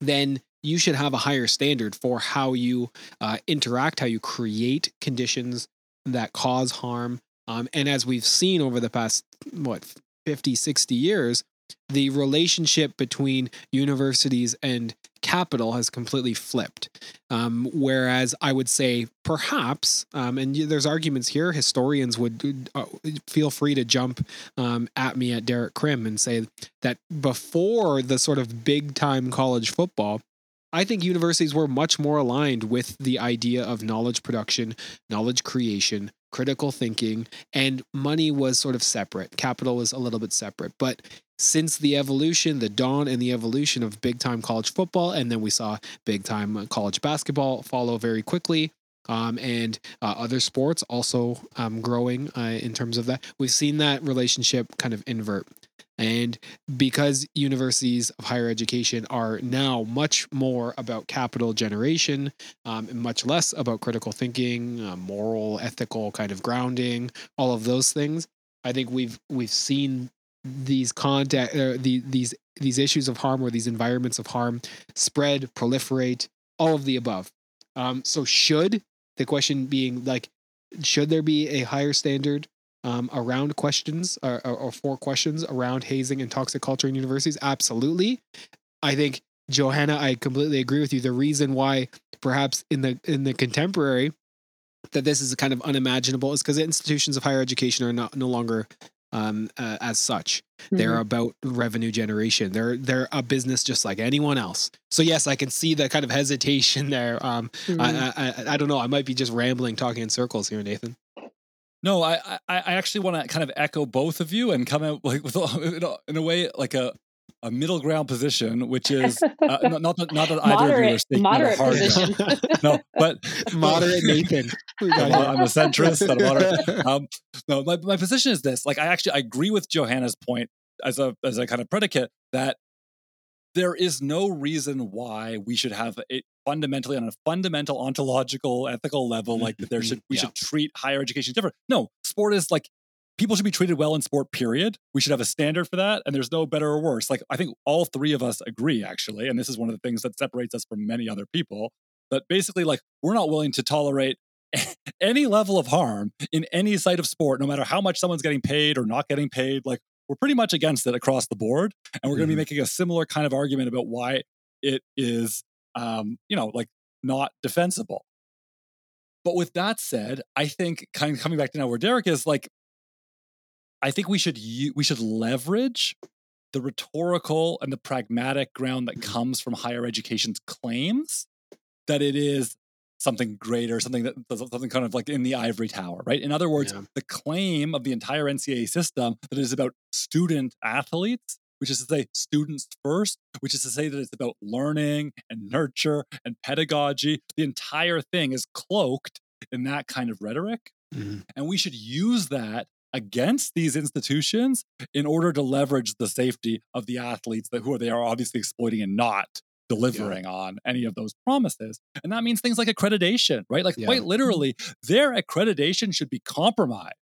C: then you should have a higher standard for how you uh, interact, how you create conditions that cause harm. Um, and as we've seen over the past, what, 50, 60 years, the relationship between universities and capital has completely flipped. Um, whereas I would say perhaps, um, and there's arguments here, historians would uh, feel free to jump um, at me at Derek Krim and say that before the sort of big time college football, I think universities were much more aligned with the idea of knowledge production, knowledge creation, critical thinking, and money was sort of separate. Capital was a little bit separate. But since the evolution, the dawn and the evolution of big time college football, and then we saw big time college basketball follow very quickly. Um, and uh, other sports also um, growing uh, in terms of that. We've seen that relationship kind of invert. And because universities of higher education are now much more about capital generation, um, and much less about critical thinking, uh, moral, ethical kind of grounding, all of those things, I think we've we've seen these contact uh, the, these these issues of harm or these environments of harm spread proliferate all of the above. Um, so should the question being like should there be a higher standard um, around questions or, or, or for questions around hazing and toxic culture in universities absolutely i think johanna i completely agree with you the reason why perhaps in the in the contemporary that this is kind of unimaginable is because institutions of higher education are not no longer um, uh, as such. Mm-hmm. They're about revenue generation. They're they're a business just like anyone else. So yes, I can see that kind of hesitation there. Um, mm-hmm. I, I, I don't know. I might be just rambling, talking in circles here, Nathan.
A: No, I I, I actually want to kind of echo both of you and come out like with in a way like a a middle ground position, which is uh, not, not that, not that either of you are
B: staking moderate hard position.
A: no, but
C: moderate Nathan.
A: I'm, I'm, a centrist. I'm a moderate. Um, no, my, my position is this: like, I actually I agree with Johanna's point as a as a kind of predicate that there is no reason why we should have it fundamentally on a fundamental ontological ethical level like that there mm-hmm. should we yeah. should treat higher education different no sport is like people should be treated well in sport, period. We should have a standard for that. And there's no better or worse. Like, I think all three of us agree, actually. And this is one of the things that separates us from many other people. That basically, like, we're not willing to tolerate any level of harm in any site of sport, no matter how much someone's getting paid or not getting paid. Like, we're pretty much against it across the board. And we're mm-hmm. going to be making a similar kind of argument about why it is, um, you know, like not defensible. But with that said, I think kind of coming back to now where Derek is like, I think we should we should leverage the rhetorical and the pragmatic ground that comes from higher education's claims that it is something greater, something that something kind of like in the ivory tower, right? In other words, yeah. the claim of the entire NCAA system that is about student athletes, which is to say students first, which is to say that it's about learning and nurture and pedagogy. The entire thing is cloaked in that kind of rhetoric. Mm-hmm. And we should use that against these institutions in order to leverage the safety of the athletes that who they are obviously exploiting and not delivering yeah. on any of those promises. And that means things like accreditation, right? Like yeah. quite literally, their accreditation should be compromised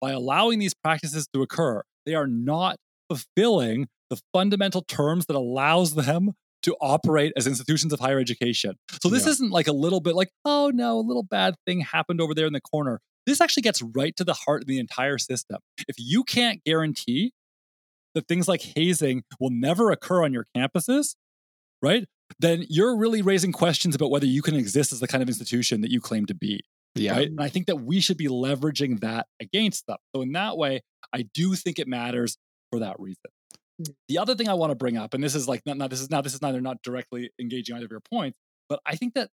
A: by allowing these practices to occur. They are not fulfilling the fundamental terms that allows them to operate as institutions of higher education. So this yeah. isn't like a little bit like, oh no, a little bad thing happened over there in the corner. This actually gets right to the heart of the entire system. If you can't guarantee that things like hazing will never occur on your campuses, right? Then you're really raising questions about whether you can exist as the kind of institution that you claim to be. Yeah. Right? And I think that we should be leveraging that against them. So in that way, I do think it matters for that reason. Hmm. The other thing I want to bring up, and this is like not, not this is now this is neither not directly engaging either of your points, but I think that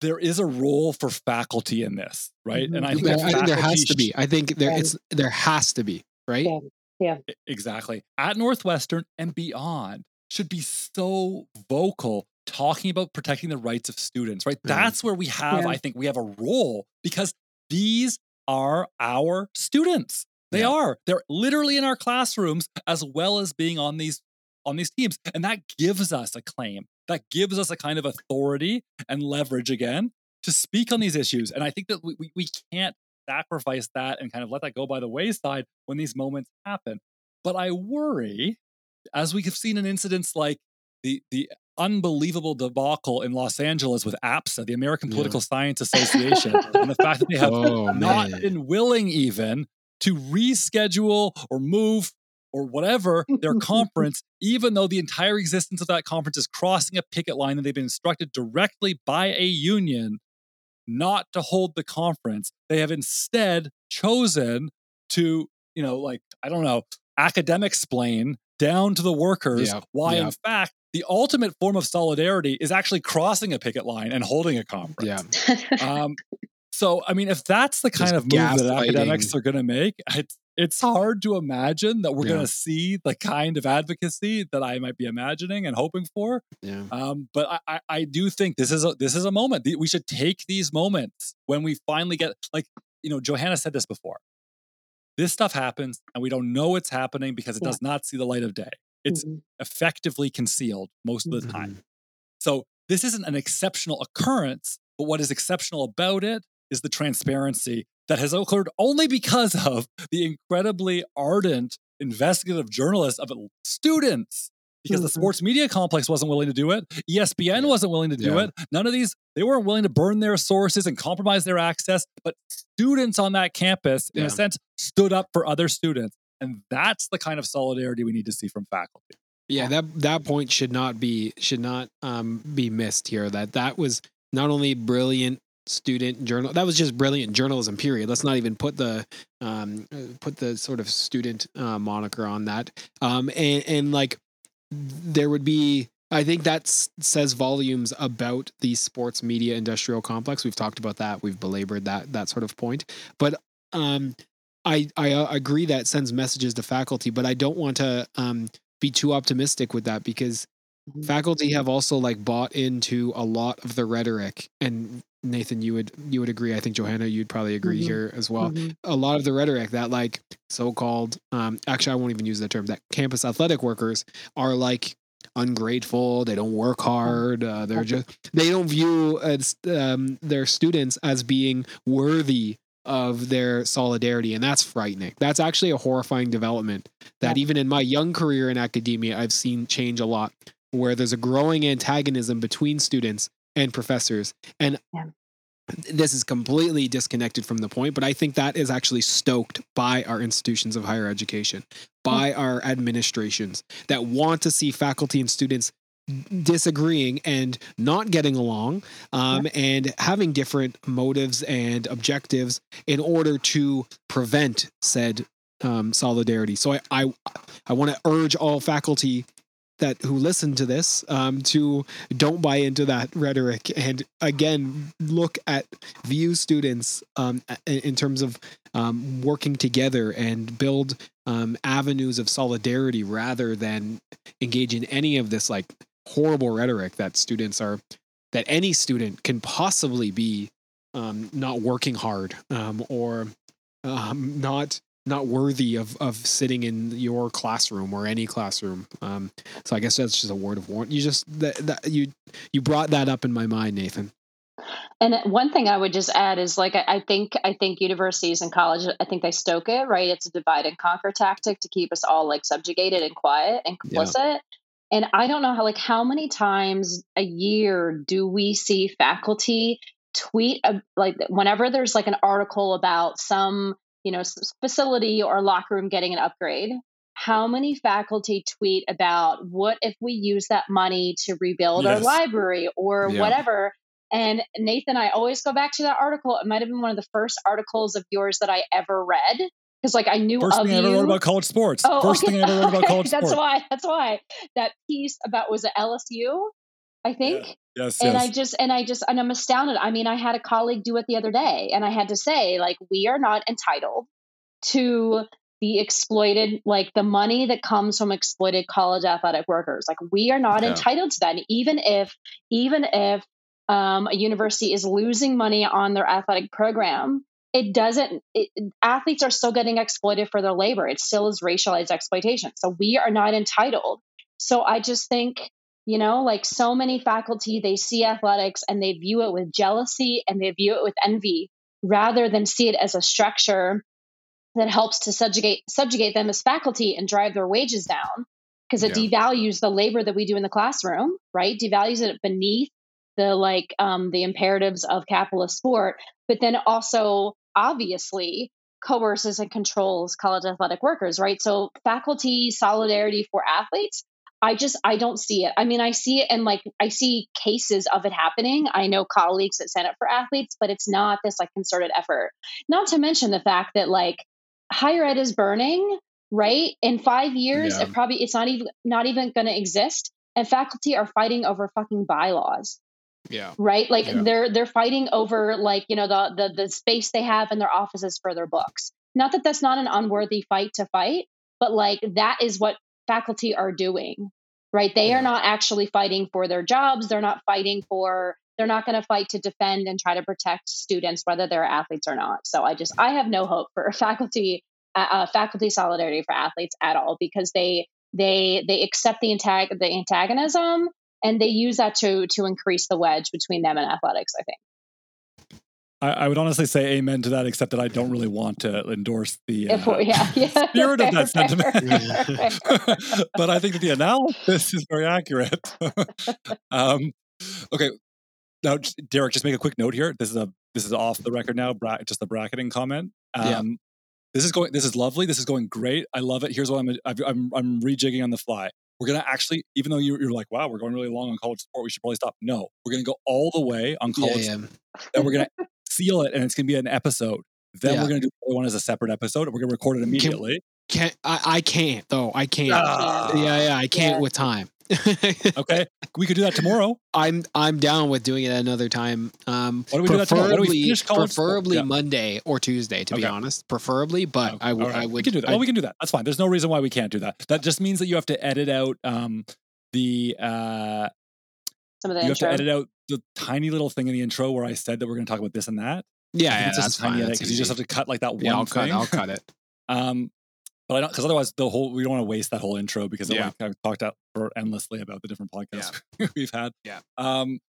A: there is a role for faculty in this, right?
C: Mm-hmm. And I think, I think there has to be. I think there it's there has to be, right?
B: Yeah. yeah.
A: Exactly. At Northwestern and beyond should be so vocal talking about protecting the rights of students, right? That's where we have, yeah. I think, we have a role because these are our students. They yeah. are. They're literally in our classrooms as well as being on these on these teams. And that gives us a claim that gives us a kind of authority and leverage again to speak on these issues. And I think that we, we can't sacrifice that and kind of let that go by the wayside when these moments happen. But I worry, as we have seen in incidents like the, the unbelievable debacle in Los Angeles with APSA, the American Political yeah. Science Association, and the fact that they have oh, not man. been willing even to reschedule or move or whatever their conference, even though the entire existence of that conference is crossing a picket line and they've been instructed directly by a union not to hold the conference. They have instead chosen to, you know, like, I don't know, academic explain down to the workers yeah, why, yeah. in fact, the ultimate form of solidarity is actually crossing a picket line and holding a conference. Yeah. um, so, I mean, if that's the kind Just of move that academics are going to make, it's it's hard to imagine that we're yeah. going to see the kind of advocacy that I might be imagining and hoping for.
C: Yeah.
A: Um, but I, I do think this is a this is a moment we should take these moments when we finally get like you know Johanna said this before. This stuff happens and we don't know it's happening because it yeah. does not see the light of day. It's mm-hmm. effectively concealed most of the time. Mm-hmm. So this isn't an exceptional occurrence, but what is exceptional about it is the transparency that has occurred only because of the incredibly ardent investigative journalists of students because the mm-hmm. sports media complex wasn't willing to do it. ESPN wasn't willing to do yeah. it. None of these, they weren't willing to burn their sources and compromise their access. But students on that campus, in yeah. a sense, stood up for other students. And that's the kind of solidarity we need to see from faculty.
C: Yeah, that that point should not be should not um, be missed here. That that was not only brilliant student journal that was just brilliant journalism period let's not even put the um put the sort of student uh, moniker on that um and and like there would be I think that says volumes about the sports media industrial complex. We've talked about that. We've belabored that that sort of point. But um, I I uh, agree that sends messages to faculty, but I don't want to um, be too optimistic with that because mm-hmm. faculty have also like bought into a lot of the rhetoric and Nathan, you would you would agree. I think Johanna, you'd probably agree mm-hmm. here as well. Mm-hmm. A lot of the rhetoric that like so-called, um, actually, I won't even use that term. That campus athletic workers are like ungrateful. They don't work hard. Uh, they're just they don't view as, um, their students as being worthy of their solidarity, and that's frightening. That's actually a horrifying development. That yeah. even in my young career in academia, I've seen change a lot. Where there's a growing antagonism between students and professors. And yeah. this is completely disconnected from the point, but I think that is actually stoked by our institutions of higher education, by mm-hmm. our administrations that want to see faculty and students disagreeing and not getting along um, yeah. and having different motives and objectives in order to prevent said um, solidarity. So I I, I want to urge all faculty that who listen to this um, to don't buy into that rhetoric and again look at view students um, in, terms of um, working together and build um, avenues of solidarity rather than engage in any of this like horrible rhetoric that students are that any student can possibly be um, not working hard um, or um, not not worthy of of sitting in your classroom or any classroom. Um, so I guess that's just a word of warning. You just that, that you you brought that up in my mind, Nathan.
B: And one thing I would just add is like I, I think I think universities and colleges I think they stoke it right. It's a divide and conquer tactic to keep us all like subjugated and quiet and complicit. Yeah. And I don't know how like how many times a year do we see faculty tweet a, like whenever there's like an article about some you know facility or locker room getting an upgrade how many faculty tweet about what if we use that money to rebuild yes. our library or yeah. whatever and nathan i always go back to that article it might have been one of the first articles of yours that i ever read because like i knew
A: first
B: of
A: thing
B: you.
A: i ever wrote about college sports oh, first okay. thing i ever wrote about college sports.
B: that's
A: sports.
B: why that's why that piece about was it lsu i think yeah.
A: Yes,
B: and
A: yes.
B: I just and I just and I'm astounded. I mean, I had a colleague do it the other day, and I had to say, like, we are not entitled to the exploited, like the money that comes from exploited college athletic workers. Like, we are not yeah. entitled to that. And even if, even if um, a university is losing money on their athletic program, it doesn't it, athletes are still getting exploited for their labor it still is racialized exploitation so we are not entitled so i just think you know, like so many faculty, they see athletics and they view it with jealousy and they view it with envy rather than see it as a structure that helps to subjugate subjugate them as faculty and drive their wages down because it yeah. devalues the labor that we do in the classroom, right? Devalues it beneath the like um, the imperatives of capitalist sport, but then also obviously coerces and controls college athletic workers, right? So faculty solidarity for athletes I just I don't see it. I mean, I see it and like I see cases of it happening. I know colleagues that stand up for athletes, but it's not this like concerted effort. Not to mention the fact that like higher ed is burning, right? In 5 years, yeah. it probably it's not even not even going to exist and faculty are fighting over fucking bylaws.
C: Yeah.
B: Right? Like
C: yeah.
B: they're they're fighting over like, you know, the the the space they have in their offices for their books. Not that that's not an unworthy fight to fight, but like that is what faculty are doing, right? They are not actually fighting for their jobs. They're not fighting for, they're not going to fight to defend and try to protect students, whether they're athletes or not. So I just, I have no hope for faculty, uh, uh, faculty solidarity for athletes at all because they, they, they accept the antag- the antagonism and they use that to, to increase the wedge between them and athletics, I think.
A: I, I, would honestly say amen to that, except that I don't really want to endorse the
B: uh, yeah, yeah.
A: spirit fair, of that sentiment. but I think that the analysis is very accurate. um, okay, now Derek, just make a quick note here. This is a this is off the record now. Bra- just a bracketing comment. Um, yeah. This is going. This is lovely. This is going great. I love it. Here's what I'm. I'm. I'm rejigging on the fly. We're gonna actually, even though you're, you're like, wow, we're going really long on college sport, we should probably stop. No, we're gonna go all the way on college, yeah, yeah. and we're gonna seal it, and it's going to be an episode. Then yeah. we're going to do the one as a separate episode. We're going to record it immediately.
C: Can, can I, I can't though. I can't. Ah. Yeah, yeah, I can't yeah. with time.
A: okay, we could do that tomorrow.
C: I'm I'm down with doing it another time. Um,
A: what do we do that tomorrow?
C: do we preferably yeah. Monday or Tuesday, to okay. be honest. Preferably, but okay. I, w- right. I would.
A: We can do that. I, oh, we can do that. That's fine. There's no reason why we can't do that. That just means that you have to edit out um, the uh,
B: some of the
A: you
B: intro.
A: have to edit out the tiny little thing in the intro where I said that we're going to talk about this and that.
C: Yeah, yeah it's that's fine.
A: Because you just have to cut like that one
C: yeah, I'll
A: thing.
C: Cut, I'll cut it.
A: um, but I don't because otherwise the whole we don't want to waste that whole intro because yeah. like, I've talked out for endlessly about the different podcasts yeah. we've had.
C: Yeah.
A: Um.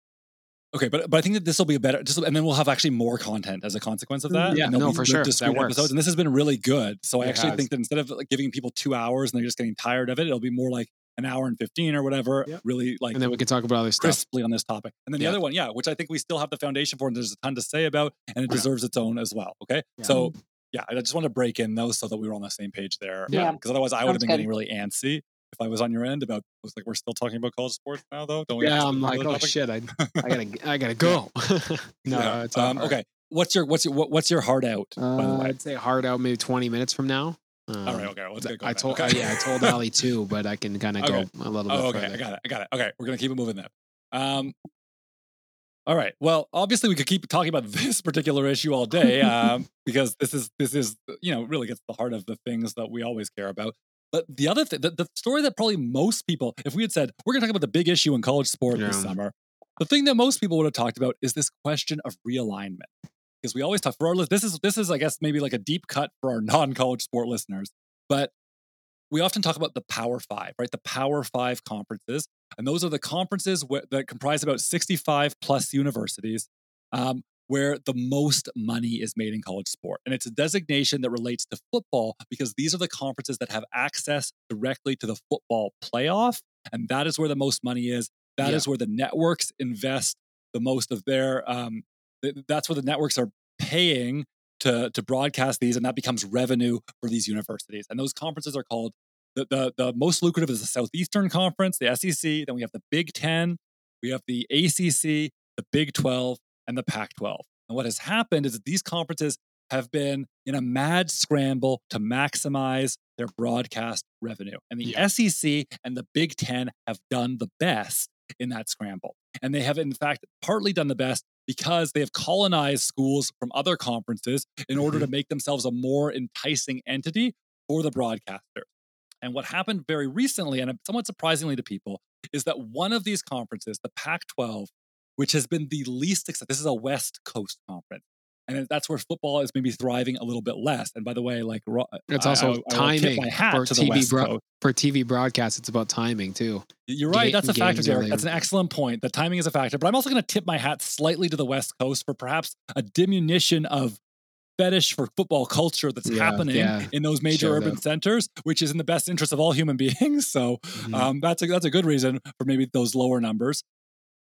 A: Okay, but but I think that this will be a better, just and then we'll have actually more content as a consequence of that.
C: Yeah, no, for sure. That works.
A: Episodes, and this has been really good. So I actually has. think that instead of like giving people two hours and they're just getting tired of it, it'll be more like an hour and 15 or whatever yep. really like
C: and then we can talk about other
A: stuff. crisply on this topic. And then the other one yeah which i think we still have the foundation for and there's a ton to say about and it deserves its own as well okay? Yeah. so yeah i just want to break in those so that we were on the same page there.
B: Yeah.
A: Because otherwise i would have been good. getting really antsy if I was on your end about was like we're still talking about college sports now though?
C: Don't we yeah I'm like oh topic? shit I, I gotta I gotta go.
A: No yeah. um, okay. What's your what's your what's your heart out
C: uh, I'd say hard out maybe 20 minutes from now Um,
A: All right, okay, let's get going.
C: I told
A: Okay.
C: yeah, I told Ali too, but I can kind of
A: Okay.
C: go a little bit
A: Oh, okay,
C: further.
A: I got it. I got it. Okay, we're gonna keep it moving then. Um, all right. Well, obviously, we could keep talking about this particular issue all day um, because this is this is you know really gets to the heart of the things that we always care about. But the other thing, the, the story that probably most people, if we had said we're gonna talk about the big issue in college sport this summer, the thing that most people would have talked about is this question of realignment. Because we always talk for our lis- this is this is I guess maybe like a deep cut for our non-college sport listeners, but we often talk about the Power Five, right? The Power Five conferences, and those are the conferences wh- that comprise about 65 plus universities, um, where the most money is made in college sport. And it's a designation that relates to football because these are the conferences that have access directly to the football playoff, and that is where the most money is. That is
C: Yeah.
A: where the networks invest the most of their. Um, that's where the networks are paying to to broadcast these, and that becomes revenue for these universities. And those conferences are called the the, the most lucrative is the Southeastern Conference, the SEC. Then we have the Big Ten, we have the ACC, the Big Twelve, and the Pac-12. And what has happened is that these conferences have been in a mad scramble to maximize their broadcast revenue. And the
C: Yeah.
A: SEC and the Big Ten have done the best in that scramble. And they have, in fact, partly done the best because they have colonized schools from other conferences in order to mm-hmm. make themselves a more enticing entity for the broadcaster. And what happened very recently, and somewhat surprisingly to people, is that one of these conferences, the Pac 12, which has been the least this is a West Coast conference. And that's where football is maybe thriving a little bit less. And by the way, like
C: It's also
A: I- I
C: timing
A: hat
C: for TV bro- for TV broadcasts. It's about timing too.
A: You're right. That's a factor, Derek. That's an excellent point. The timing is a factor. But I'm also going to tip my hat slightly to the West Coast for perhaps a diminution of fetish for football culture that's
C: Yeah,
A: happening
C: yeah.
A: in those major
C: Showed
A: urban
C: up.
A: centers, which is in the best interest of all human beings. So
C: Mhm.
A: um, that's a that's a good reason for maybe those lower numbers.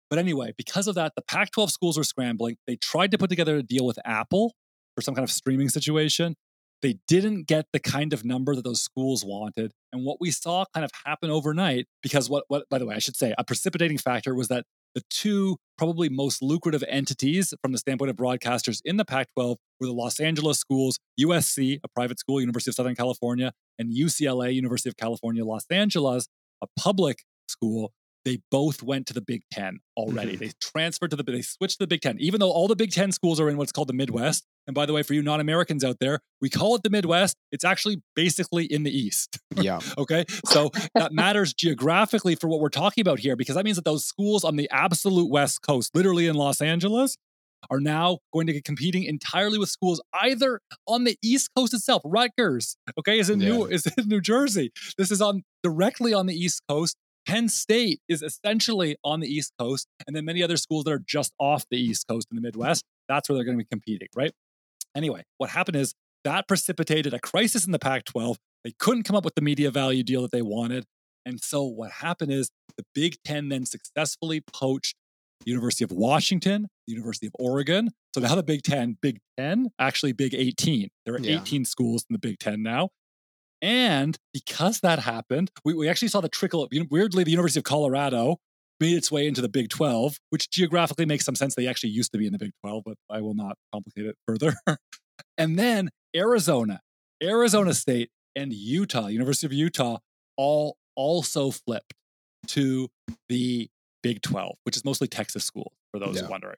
A: But anyway, because of that, the Pac-12 schools were scrambling. They tried to put together a deal with Apple for some kind of streaming situation. They didn't get the kind of number that those schools wanted. And what we saw kind of happen overnight, because what what by the way, I should say, a precipitating factor was that the two probably most lucrative entities from the standpoint of broadcasters in the Pac 12 were the Los Angeles schools, USC, a private school, University of Southern California, and UCLA, University of California, Los Angeles, a public school. They both went to the Big Ten already.
C: Mhm.
A: They transferred to the, they switched to the Big Ten, even though all the Big Ten schools are in what's called the Midwest. And by the way, for you non Americans out there, we call it the Midwest. It's actually basically in the East.
C: yeah.
A: Okay. So that matters geographically for what we're talking about here, because that means that those schools on the absolute West Coast, literally in Los Angeles, are now going to be competing entirely with schools either on the East Coast itself. Rutgers, okay, is in New is in New Jersey. This is on directly on the East Coast. Penn State is essentially on the East Coast, and then many other schools that are just off the East Coast in the Midwest. That's where they're going to be competing, right? Anyway, what happened is that precipitated a crisis in the Pac 12. They couldn't come up with the media value deal that they wanted. And so what happened is the Big Ten then successfully poached the University of Washington, the University of Oregon. So now the Big Ten, Big Ten, actually Big 18. There are
C: Yeah.
A: 18 schools in the Big Ten now. And because that happened, we, we actually saw the trickle of, weirdly, the University of Colorado made its way into the Big 12, which geographically makes some sense. They actually used to be in the Big 12, but I will not complicate it further. and then Arizona, Arizona mm-hmm. State, and Utah, University of Utah, all also flipped to the Big 12, which is mostly Texas school, for those
C: Yeah.
A: wondering.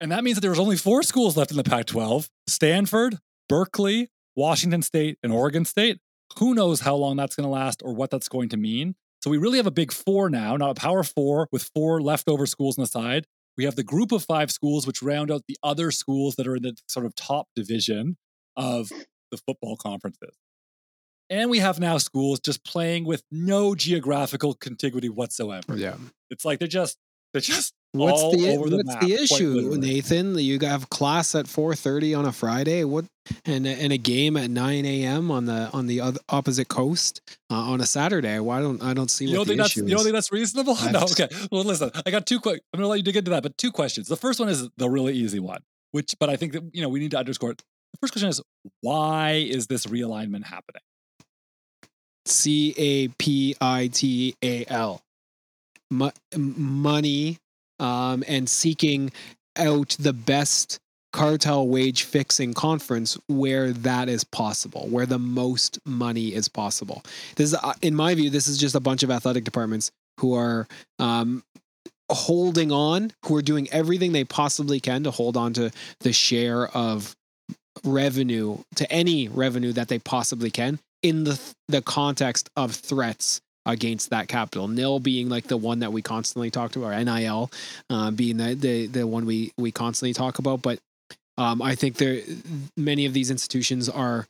A: And that means that there was only four schools left in the Pac 12 Stanford, Berkeley, Washington State, and Oregon State. Who knows how long that's going to last or what that's going to mean? So we really have a big four now, not a power four with four leftover schools on the side. We have the group of five schools, which round out the other schools that are in the sort of top division of the football conferences. And we have now schools just playing with no geographical contiguity whatsoever.
C: Yeah.
A: It's like they're just they're just
C: What's
A: all
C: the
A: over the
C: what's
A: map,
C: the issue. Nathan? You have class at four thirty on a Friday. What and a- and a game at nine a.m. on the on the other, opposite coast uh, on a Saturday. Why don't I don't see
A: You
C: what
A: don't
C: the issue
A: you don't think that's reasonable?
C: I
A: no. Okay. Well, listen. I got two quick. I'm gonna let you dig into that, but two questions. The first one is the really easy one, which, but I think that you know we need to underscore it. The first question is why is this realignment happening?
C: C A P I T A L. Mo- money um, and seeking out the best cartel wage fixing conference where that is possible, where the most money is possible. This is, uh, in my view, this is just a bunch of athletic departments who are um, holding on, who are doing everything they possibly can to hold on to the share of revenue, to any revenue that they possibly can in the the context of threats against that capital. Nil being like the one that we constantly talk about, or NIL uh, being the, the the one we we constantly talk about. But um, I think there many of these institutions are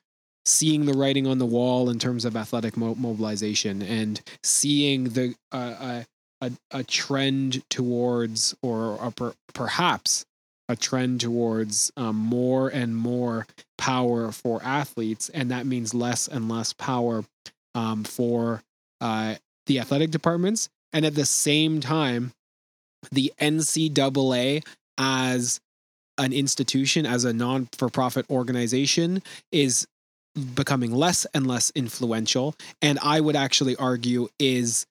C: seeing the writing on the wall in terms of athletic mo- mobilization and seeing the uh, a, a trend towards or a per, perhaps a trend towards um, more and more power for athletes and that means less and less power um, for uh, the athletic departments and at the same time the ncaa as an institution as a non-for-profit organization is becoming less and less influential. And i would actually argue is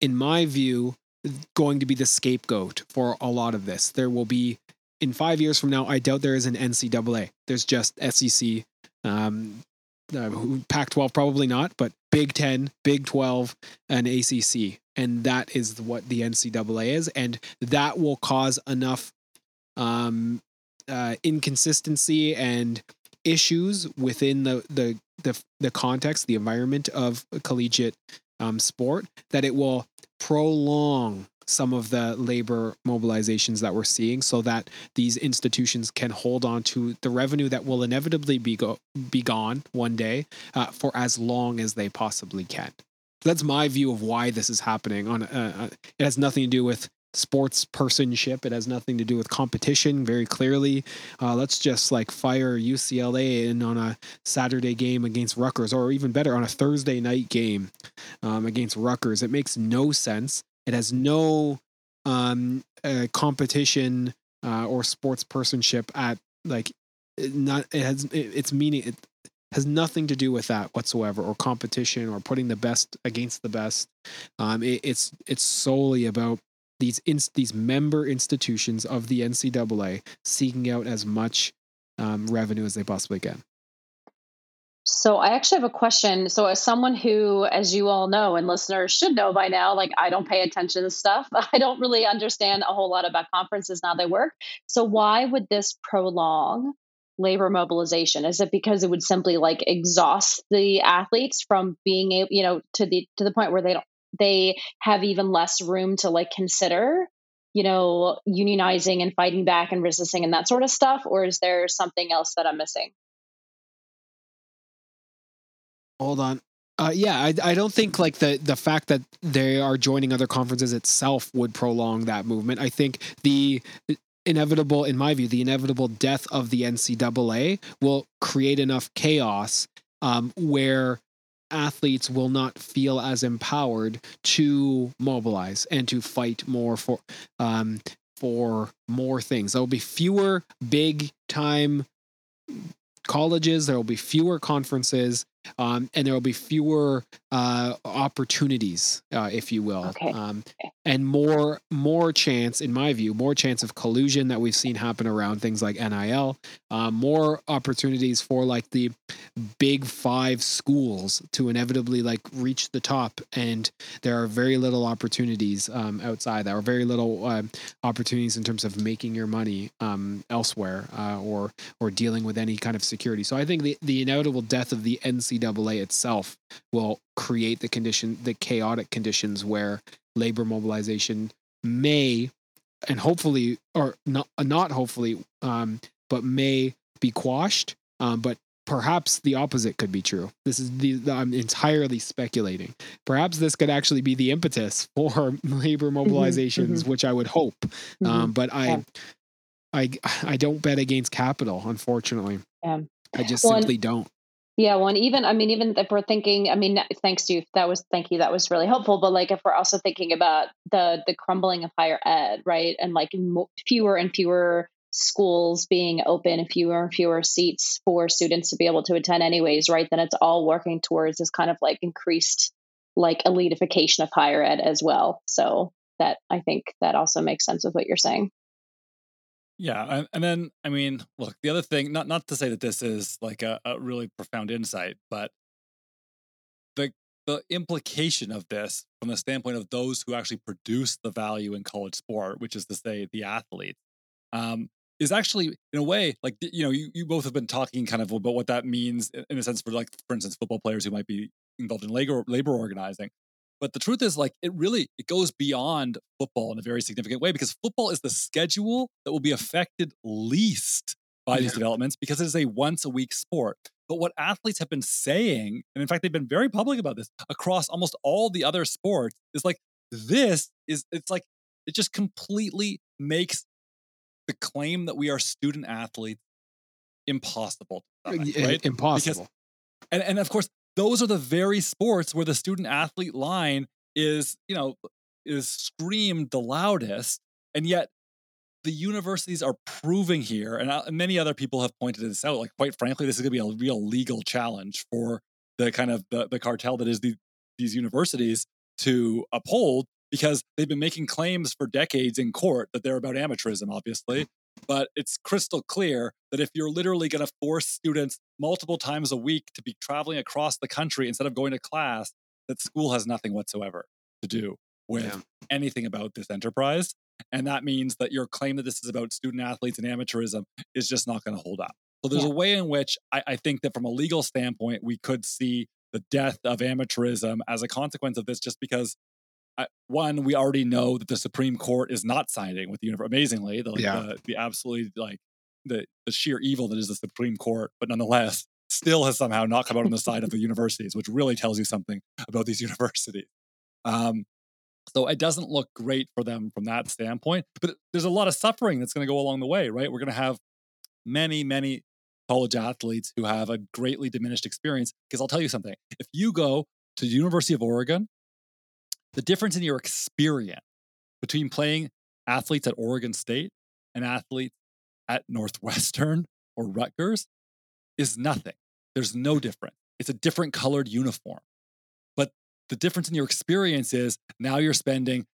C: in my view going to be the scapegoat for a lot of this. There will be in five years from now i doubt there is an ncaa there's just sec um, uh, pac 12 probably not but big 10 big 12 and acc and that is what the ncaa is and that will cause enough um, uh, inconsistency and issues within the, the the the context, the environment of collegiate um, sport, that it will prolong some of the labor mobilizations that we're seeing, so that these institutions can hold on to the revenue that will inevitably be go be gone one day uh, for as long as they possibly can. That's my view of why this is happening. On uh, uh it has nothing to do with sports personship. It has nothing to do with competition. Very clearly, uh, let's just like fire UCLA in on a Saturday game against Rutgers, or even better, on a Thursday night game um, against Rutgers. It makes no sense. It has no um, uh, competition uh, or sports personship at like not. It has it, its meaning. It, has nothing to do with that whatsoever or competition or putting the best against the best um, it, it's it's solely about these these member institutions of the NCAA seeking out as much um, revenue as they possibly can.
B: So I actually have a question. So as someone who, as you all know, and listeners should know by now, like I don't pay attention to stuff. I don't really understand a whole lot about conferences now they work. So why would this prolong labor mobilization? Is it because it would simply like exhaust the athletes from being able, you know, to the to the point where they don't they have even less room to like consider you know unionizing and fighting back and resisting and that sort of stuff or is there something else that i'm missing
C: hold on uh, yeah, I, I don't think like the the fact that they are joining other conferences itself would prolong that movement. I think the inevitable, in my view, the inevitable death of the NCAA will create enough chaos um, where athletes will not feel as empowered to mobilize and to fight more for um, for more things. There will be fewer big time colleges. There will be fewer conferences, um, and there will be fewer uh, opportunities, uh, if you will,
B: okay.
C: um, and more more chance, in my view, more chance of collusion that we've seen happen around things like NIL. Uh, more opportunities for like the big five schools to inevitably like reach the top, and there are very little opportunities um, outside. that, or very little uh, opportunities in terms of making your money um, elsewhere uh, or or dealing with any kind of security. So I think the the inevitable death of the NCAA NCAA itself will create the condition, the chaotic conditions where labor mobilization may, and hopefully, or not, not hopefully, um, but may be quashed. Um, but perhaps the opposite could be true. This is the, the, I'm entirely speculating. Perhaps this could actually be the impetus for labor mm-hmm, mobilizations, mm-hmm. which I would hope. Mm-hmm. Um, but I, yeah. I, I don't bet against capital, unfortunately. Yeah. I just well, simply don't.
B: Yeah, well, and even I mean, even if we're thinking, I mean, thanks to you, that was thank you, that was really helpful. But like, if we're also thinking about the the crumbling of higher ed, right, and like mo- fewer and fewer schools being open, fewer and fewer seats for students to be able to attend, anyways, right? Then it's all working towards this kind of like increased like elitification of higher ed as well. So that I think that also makes sense with what you're saying.
A: Yeah, and, and then I mean, look, the other thing, not not to say that this is like a, a really profound insight, but the the implication of this from the standpoint of those who actually produce the value in college sport, which is to say the athletes, um, is actually in a way like you know you, you both have been talking kind of about what that means in a sense for like for instance football players who might be involved in labor labor organizing but the truth is, like, it really it goes beyond football in a very significant way because football is the schedule that will be affected least by yeah. these developments because it is a once a week sport. But what athletes have been saying, and in fact, they've been very public about this across almost all the other sports, is like this is it's like it just completely makes the claim that we are student athletes impossible. Uh, right?
C: Impossible. Because,
A: and, and of course, those are the very sports where the student athlete line is, you know, is screamed the loudest. And yet the universities are proving here, and uh, many other people have pointed this out. Like, quite frankly, this is going to be a real legal challenge for the kind of the, the cartel that is the, these universities to uphold because they've been making claims for decades in court that they're about amateurism, obviously. But it's crystal clear that if you're literally going to force students multiple times a week to be traveling across the country instead of going to class, that school has nothing whatsoever to do with yeah. anything about this enterprise. And that means that your claim that this is about student athletes and amateurism is just not going to hold up. So there's yeah. a way in which I, I think that from a legal standpoint, we could see the death of amateurism as a consequence of this, just because one, we already know that the Supreme Court is not siding with the universe. Amazingly, the, like, yeah. the, the absolutely like the the sheer evil that is the Supreme Court, but nonetheless, still has somehow not come out on the side of the universities, which really tells you something about these universities. Um, so it doesn't look great for them from that standpoint. But there's a lot of suffering that's going to go along the way, right? We're going to have many, many college athletes who have a greatly diminished experience. Because I'll tell you something: if you go to the University of Oregon the difference in your experience between playing athletes at Oregon State and athletes at Northwestern or Rutgers is nothing. There's no difference. It's a different colored uniform. But the difference in your experience is now you're spending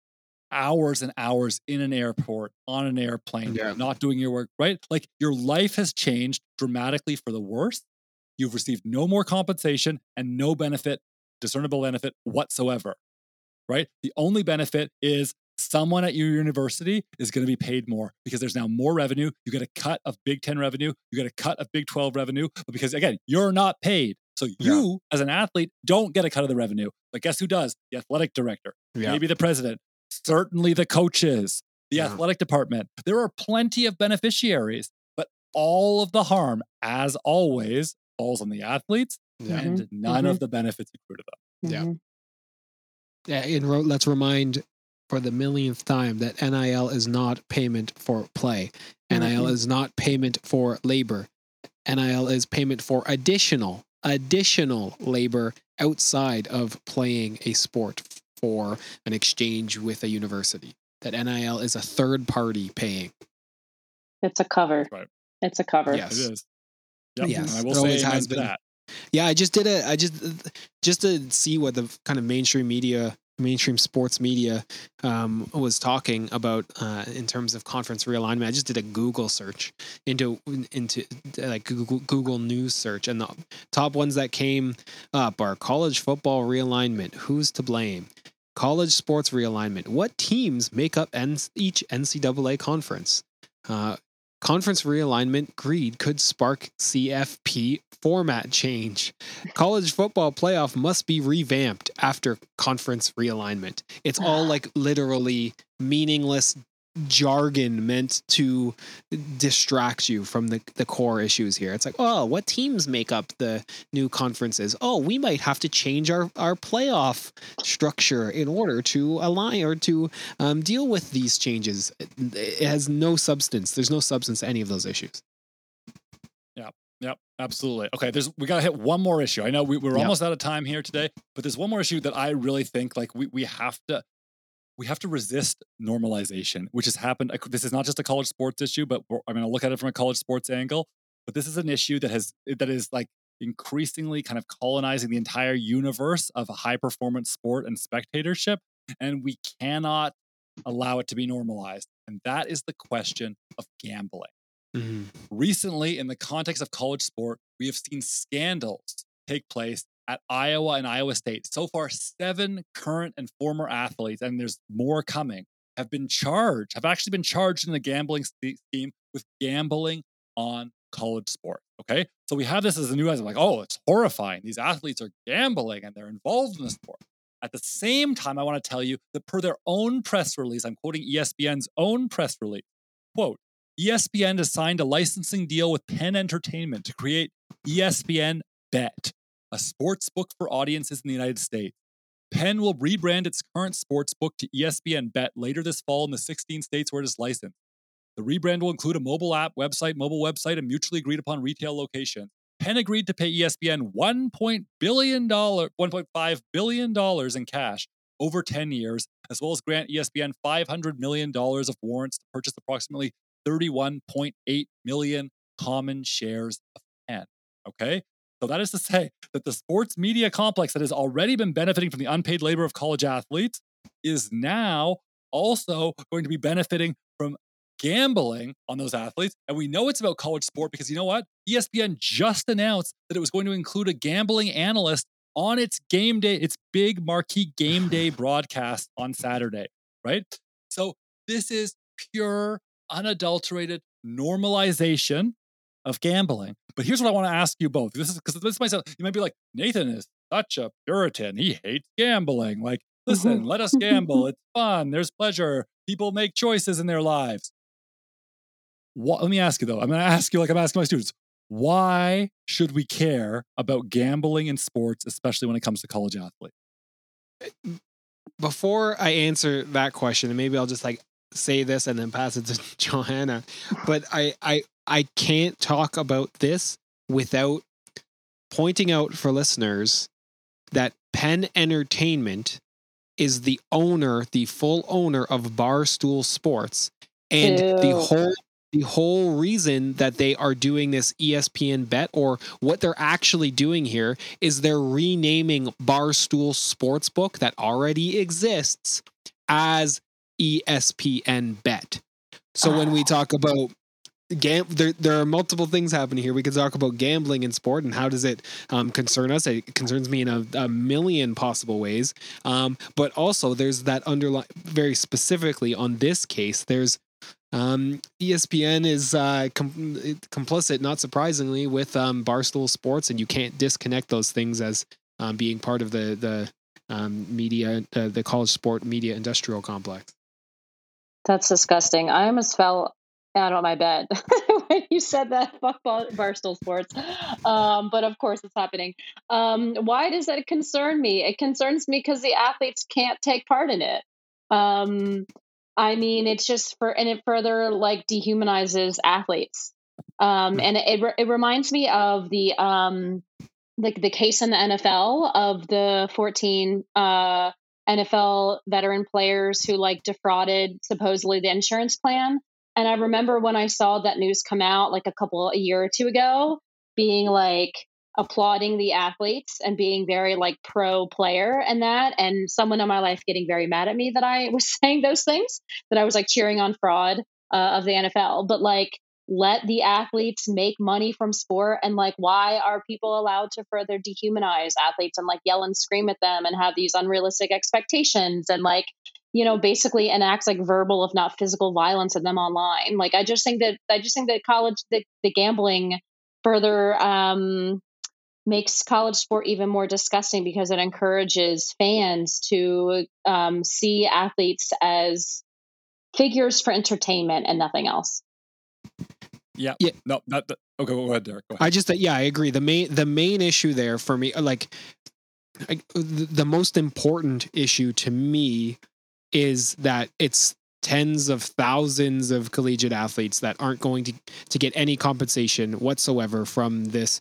A: hours and hours in an airport, on an airplane, yeah. not doing your work, right? Like your life has changed dramatically for the worse. You've received no more compensation and no benefit, discernible benefit whatsoever right? The only benefit is someone at your university is going to be paid more because there's now more revenue. You get a cut of Big 10 revenue, you get a cut of Big 12 revenue, but because again, you're not paid. So you yeah. as an athlete don't get a cut of the revenue. But guess who does? The athletic director, yeah. maybe the president, certainly the coaches, the yeah. athletic department. There are plenty of beneficiaries, but all of the harm, as always, falls on the athletes and mm-hmm. none mm-hmm. of the benefits accrue to them.
C: Mm-hmm. Yeah and let's remind for the millionth time that NIL is not payment for play. NIL mm-hmm. is not payment for labor. NIL is payment for additional additional labor outside of playing a sport for an exchange with a university. That NIL is a third party paying.
B: It's a cover. Right. It's a cover.
A: Yes. It is. Yep. Yes. And I will say has been. that.
C: Yeah, I just did a I just just to see what the kind of mainstream media mainstream sports media um, was talking about uh, in terms of conference realignment. I just did a Google search into into like Google, Google News search, and the top ones that came up are college football realignment. Who's to blame? College sports realignment. What teams make up each NCAA conference? Uh, Conference realignment greed could spark CFP format change. College football playoff must be revamped after conference realignment. It's all like literally meaningless jargon meant to distract you from the, the core issues here. It's like, oh, what teams make up the new conferences? Oh, we might have to change our, our playoff structure in order to align or to um, deal with these changes. It has no substance. There's no substance to any of those issues.
A: Yeah. Yep, absolutely. Okay, there's we gotta hit one more issue. I know we, we're yep. almost out of time here today, but there's one more issue that I really think like we, we have to we have to resist normalization, which has happened. This is not just a college sports issue, but I'm going to look at it from a college sports angle. But this is an issue that has that is like increasingly kind of colonizing the entire universe of high performance sport and spectatorship, and we cannot allow it to be normalized. and that is the question of gambling.
C: Mhm.
A: Recently, in the context of college sport, we have seen scandals take place at Iowa and Iowa State. So far, seven current and former athletes, and there's more coming, have been charged, have actually been charged in the gambling scheme with gambling on college sport. Okay. So we have this as a new as like, oh, it's horrifying. These athletes are gambling and they're involved in the sport. At the same time, I want to tell you that per their own press release, I'm quoting ESPN's own press release, quote, ESPN has signed a licensing deal with Penn Entertainment to create ESPN Bet, a sports book for audiences in the United States. Penn will rebrand its current sports book to ESPN Bet later this fall in the 16 states where it is licensed. The rebrand will include a mobile app, website, mobile website, and mutually agreed upon retail location. Penn agreed to pay ESPN one point billion dollar, one point five billion dollars in cash over ten years, as well as grant ESPN five hundred million dollars of warrants to purchase approximately thirty-one point eight million common shares of Penn. Okay, so that is to say that the sports media complex that has already been benefiting from the unpaid labor of college athletes is now also going to be benefiting from gambling on those athletes. And we know it's about college sport because you know what? ESPN just announced that it was going to include a gambling analyst on its game day, its big marquee game day broadcast on Saturday, right? So this is pure, unadulterated normalization of gambling. But here's what I want to ask you both. This is because this might sound, you might be like, Nathan is such a Puritan. He hates gambling. Like, listen, mm-hmm. let us gamble. It's fun. There's pleasure. People make choices in their lives. What, let me ask you though. I'm going to ask you like I'm asking my students. Why should we care about gambling in sports, especially when it comes to college athletes?
C: Eh, before I answer that question, and maybe I'll just like say this and then pass it to Johanna. But I I I can't talk about this without pointing out for listeners that Penn Entertainment is the owner, the full owner of Barstool Sports, and the whole the whole reason that they are doing this ESPN bet or what they're actually doing here is they're renaming Barstool Sportsbook that already exists as ESPN bet. So when we ah. talk about gam- there there are multiple things happening here. We could talk about gambling in sport and how does it um, concern us? It concerns me in a, a million possible ways. Um, but also there's that underlying very specifically on this case. There's um, ESPN is uh, com- complicit, not surprisingly, with um, Barstool Sports, and you can't disconnect those things as um, being part of the the um, media, uh, the college sport media industrial complex.
B: That's disgusting. I almost fell out of my bed when you said that. Fuck Barstool Sports. Um, but of course, it's happening. Um, why does that concern me? It concerns me because the athletes can't take part in it. Um, I mean, it's just for, and it further like dehumanizes athletes. Um, and it, it, reminds me of the, um, like the case in the NFL of the 14, uh, NFL veteran players who like defrauded supposedly the insurance plan. And I remember when I saw that news come out like a couple a year or two ago, being like applauding the athletes and being very like pro player and that, and someone in my life getting very mad at me that I was saying those things, that I was like cheering on fraud uh, of the NFL. But like, let the athletes make money from sport and like why are people allowed to further dehumanize athletes and like yell and scream at them and have these unrealistic expectations and like you know basically enact like verbal if not physical violence of them online like i just think that i just think that college the, the gambling further um makes college sport even more disgusting because it encourages fans to um, see athletes as figures for entertainment and nothing else
A: Yeah.
C: Yeah.
A: No, that, that okay, go ahead, Derek. Go ahead.
C: I just yeah, I agree. The main the main issue there for me, like I, the, the most important issue to me is that it's tens of thousands of collegiate athletes that aren't going to to get any compensation whatsoever from this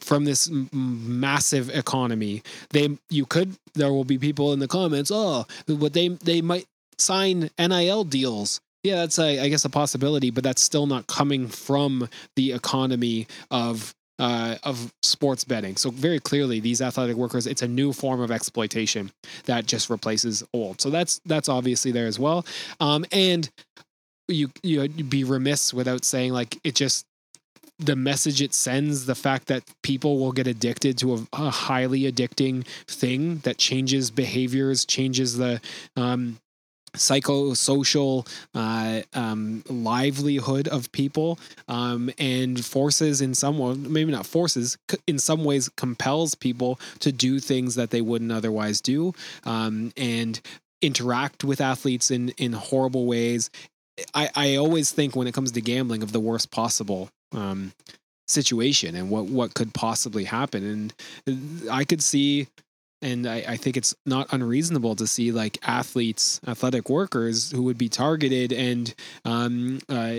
C: from this massive economy. They you could there will be people in the comments, oh, but they they might sign NIL deals. Yeah, that's a, I guess a possibility, but that's still not coming from the economy of uh, of sports betting. So very clearly, these athletic workers, it's a new form of exploitation that just replaces old. So that's that's obviously there as well. Um, and you you'd be remiss without saying like it just the message it sends, the fact that people will get addicted to a, a highly addicting thing that changes behaviors, changes the um, psychosocial uh, um, livelihood of people um, and forces in some way maybe not forces in some ways compels people to do things that they wouldn't otherwise do um, and interact with athletes in in horrible ways. I, I always think when it comes to gambling of the worst possible um, situation and what what could possibly happen. And i could see and I, I, think it's not unreasonable to see like athletes, athletic workers who would be targeted and um, uh,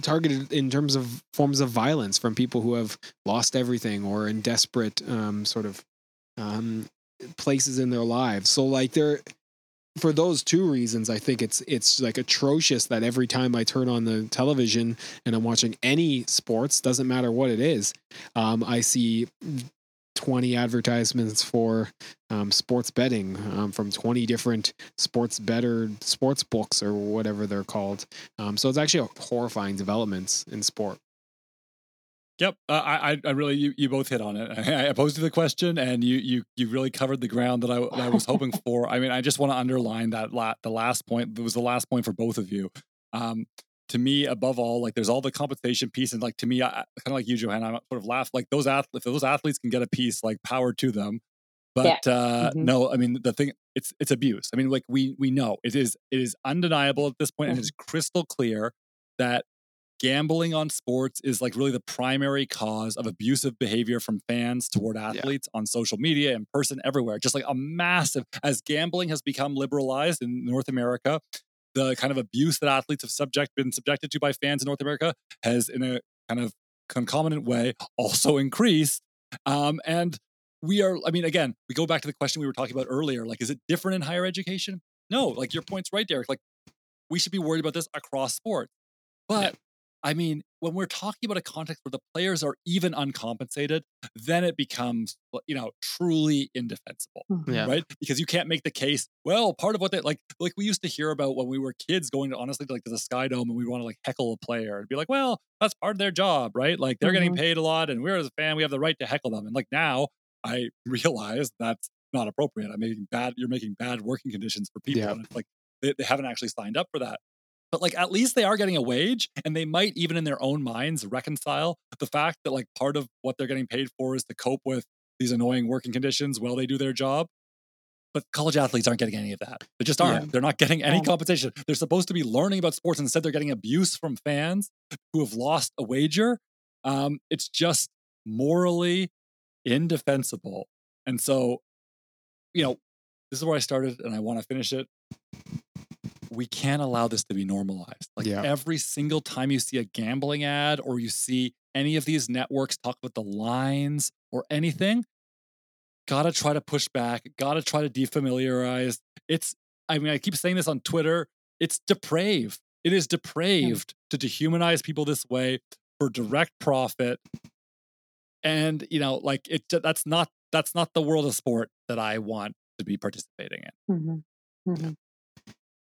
C: targeted in terms of forms of violence from people who have lost everything or in desperate um, sort of um, places in their lives. So like there, for those two reasons, I think it's it's like atrocious that every time I turn on the television and I'm watching any sports, doesn't matter what it is, um, I see 20 advertisements for um, sports betting um, from 20 different sports better sports books or whatever they're called. Um, so it's actually a horrifying developments in sport.
A: Yep, uh, I, I really, you, you both hit on it. I, posed you the question, and you, you, you really covered the ground that I, that I was hoping for. I mean, I just want to underline that la- the last point. It was the last point for both of you. Um, to me, above all, like there's all the compensation piece, and like to me, I, kind of like you, Johanna, I sort of laugh like those athletes. If those athletes can get a piece, like power to them. But yeah. uh, mm-hmm. no, I mean the thing, it's it's abuse. I mean, like we we know it is it is undeniable at this point, mm-hmm. and it's crystal clear that gambling on sports is like really the primary cause of abusive behavior from fans toward athletes yeah. on social media, in person, everywhere. Just like a massive, as gambling has become liberalized in North America, the kind of abuse that athletes have subject been subjected to by fans in North America has, in a kind of concomitant way, also increased. Um, and we are, I mean, again, we go back to the question we were talking about earlier. Like, is it different in higher education? No, like your point's right, Derek. Like, we should be worried about this across sports. But I mean, when we're talking about a context where the players are even uncompensated, then it becomes, you know, truly indefensible,
C: mm-hmm. yeah.
A: right? Because you can't make the case. Well, part of what they like, like we used to hear about when we were kids, going to honestly like to the Sky Dome, and we want to like heckle a player and be like, well, that's part of their job, right? Like they're mm-hmm. getting paid a lot, and we're as a fan, we have the right to heckle them. And like now, I realize that's not appropriate. I'm making bad. You're making bad working conditions for people. Yeah. And it's like they, they haven't actually signed up for that but like at least they are getting a wage and they might even in their own minds reconcile the fact that like part of what they're getting paid for is to cope with these annoying working conditions while they do their job. But college athletes aren't getting any of that. They just aren't. Yeah. they're not getting any compensation. They're supposed to be learning about sports and instead they're getting abuse from fans who have lost a wager. Um, it's just morally indefensible. And so you know this is where i started and i want to finish it we can't allow this to be normalized. Like yeah. every single time you see a gambling ad or you see any of these networks talk about the lines or anything, gotta try to push back, gotta try to defamiliarize. It's, I mean, I keep saying this on Twitter, it's depraved. It is depraved to dehumanize people this way for direct profit. And, you know, like it, that's not, that's not the world of sport that I want to be participating in.
B: Mm-hmm. Mm-hmm.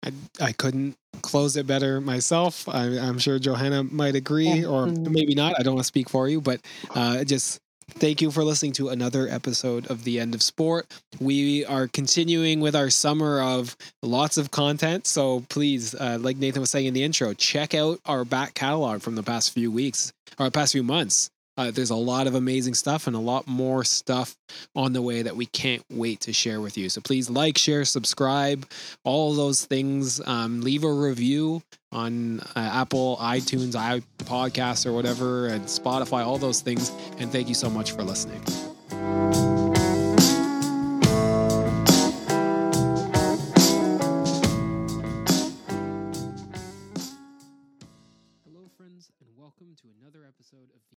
C: I, I couldn't close it better myself. I, am sure Johanna might agree, or mm-hmm. maybe not. I don't want to speak for you, but uh, just thank you for listening to another episode of The End of Sport. We are continuing with our summer of lots of content. So please, uh, like Nathan was saying in the intro, check out our back catalog from the past few weeks or past few months. Uh, there's a lot of amazing stuff and a lot more stuff on the way that we can't wait to share with you. So please like, share, subscribe, all those things. Um, leave a review on uh, Apple, iTunes, iPodcasts, or whatever, and Spotify, all those things. And thank you so much for listening.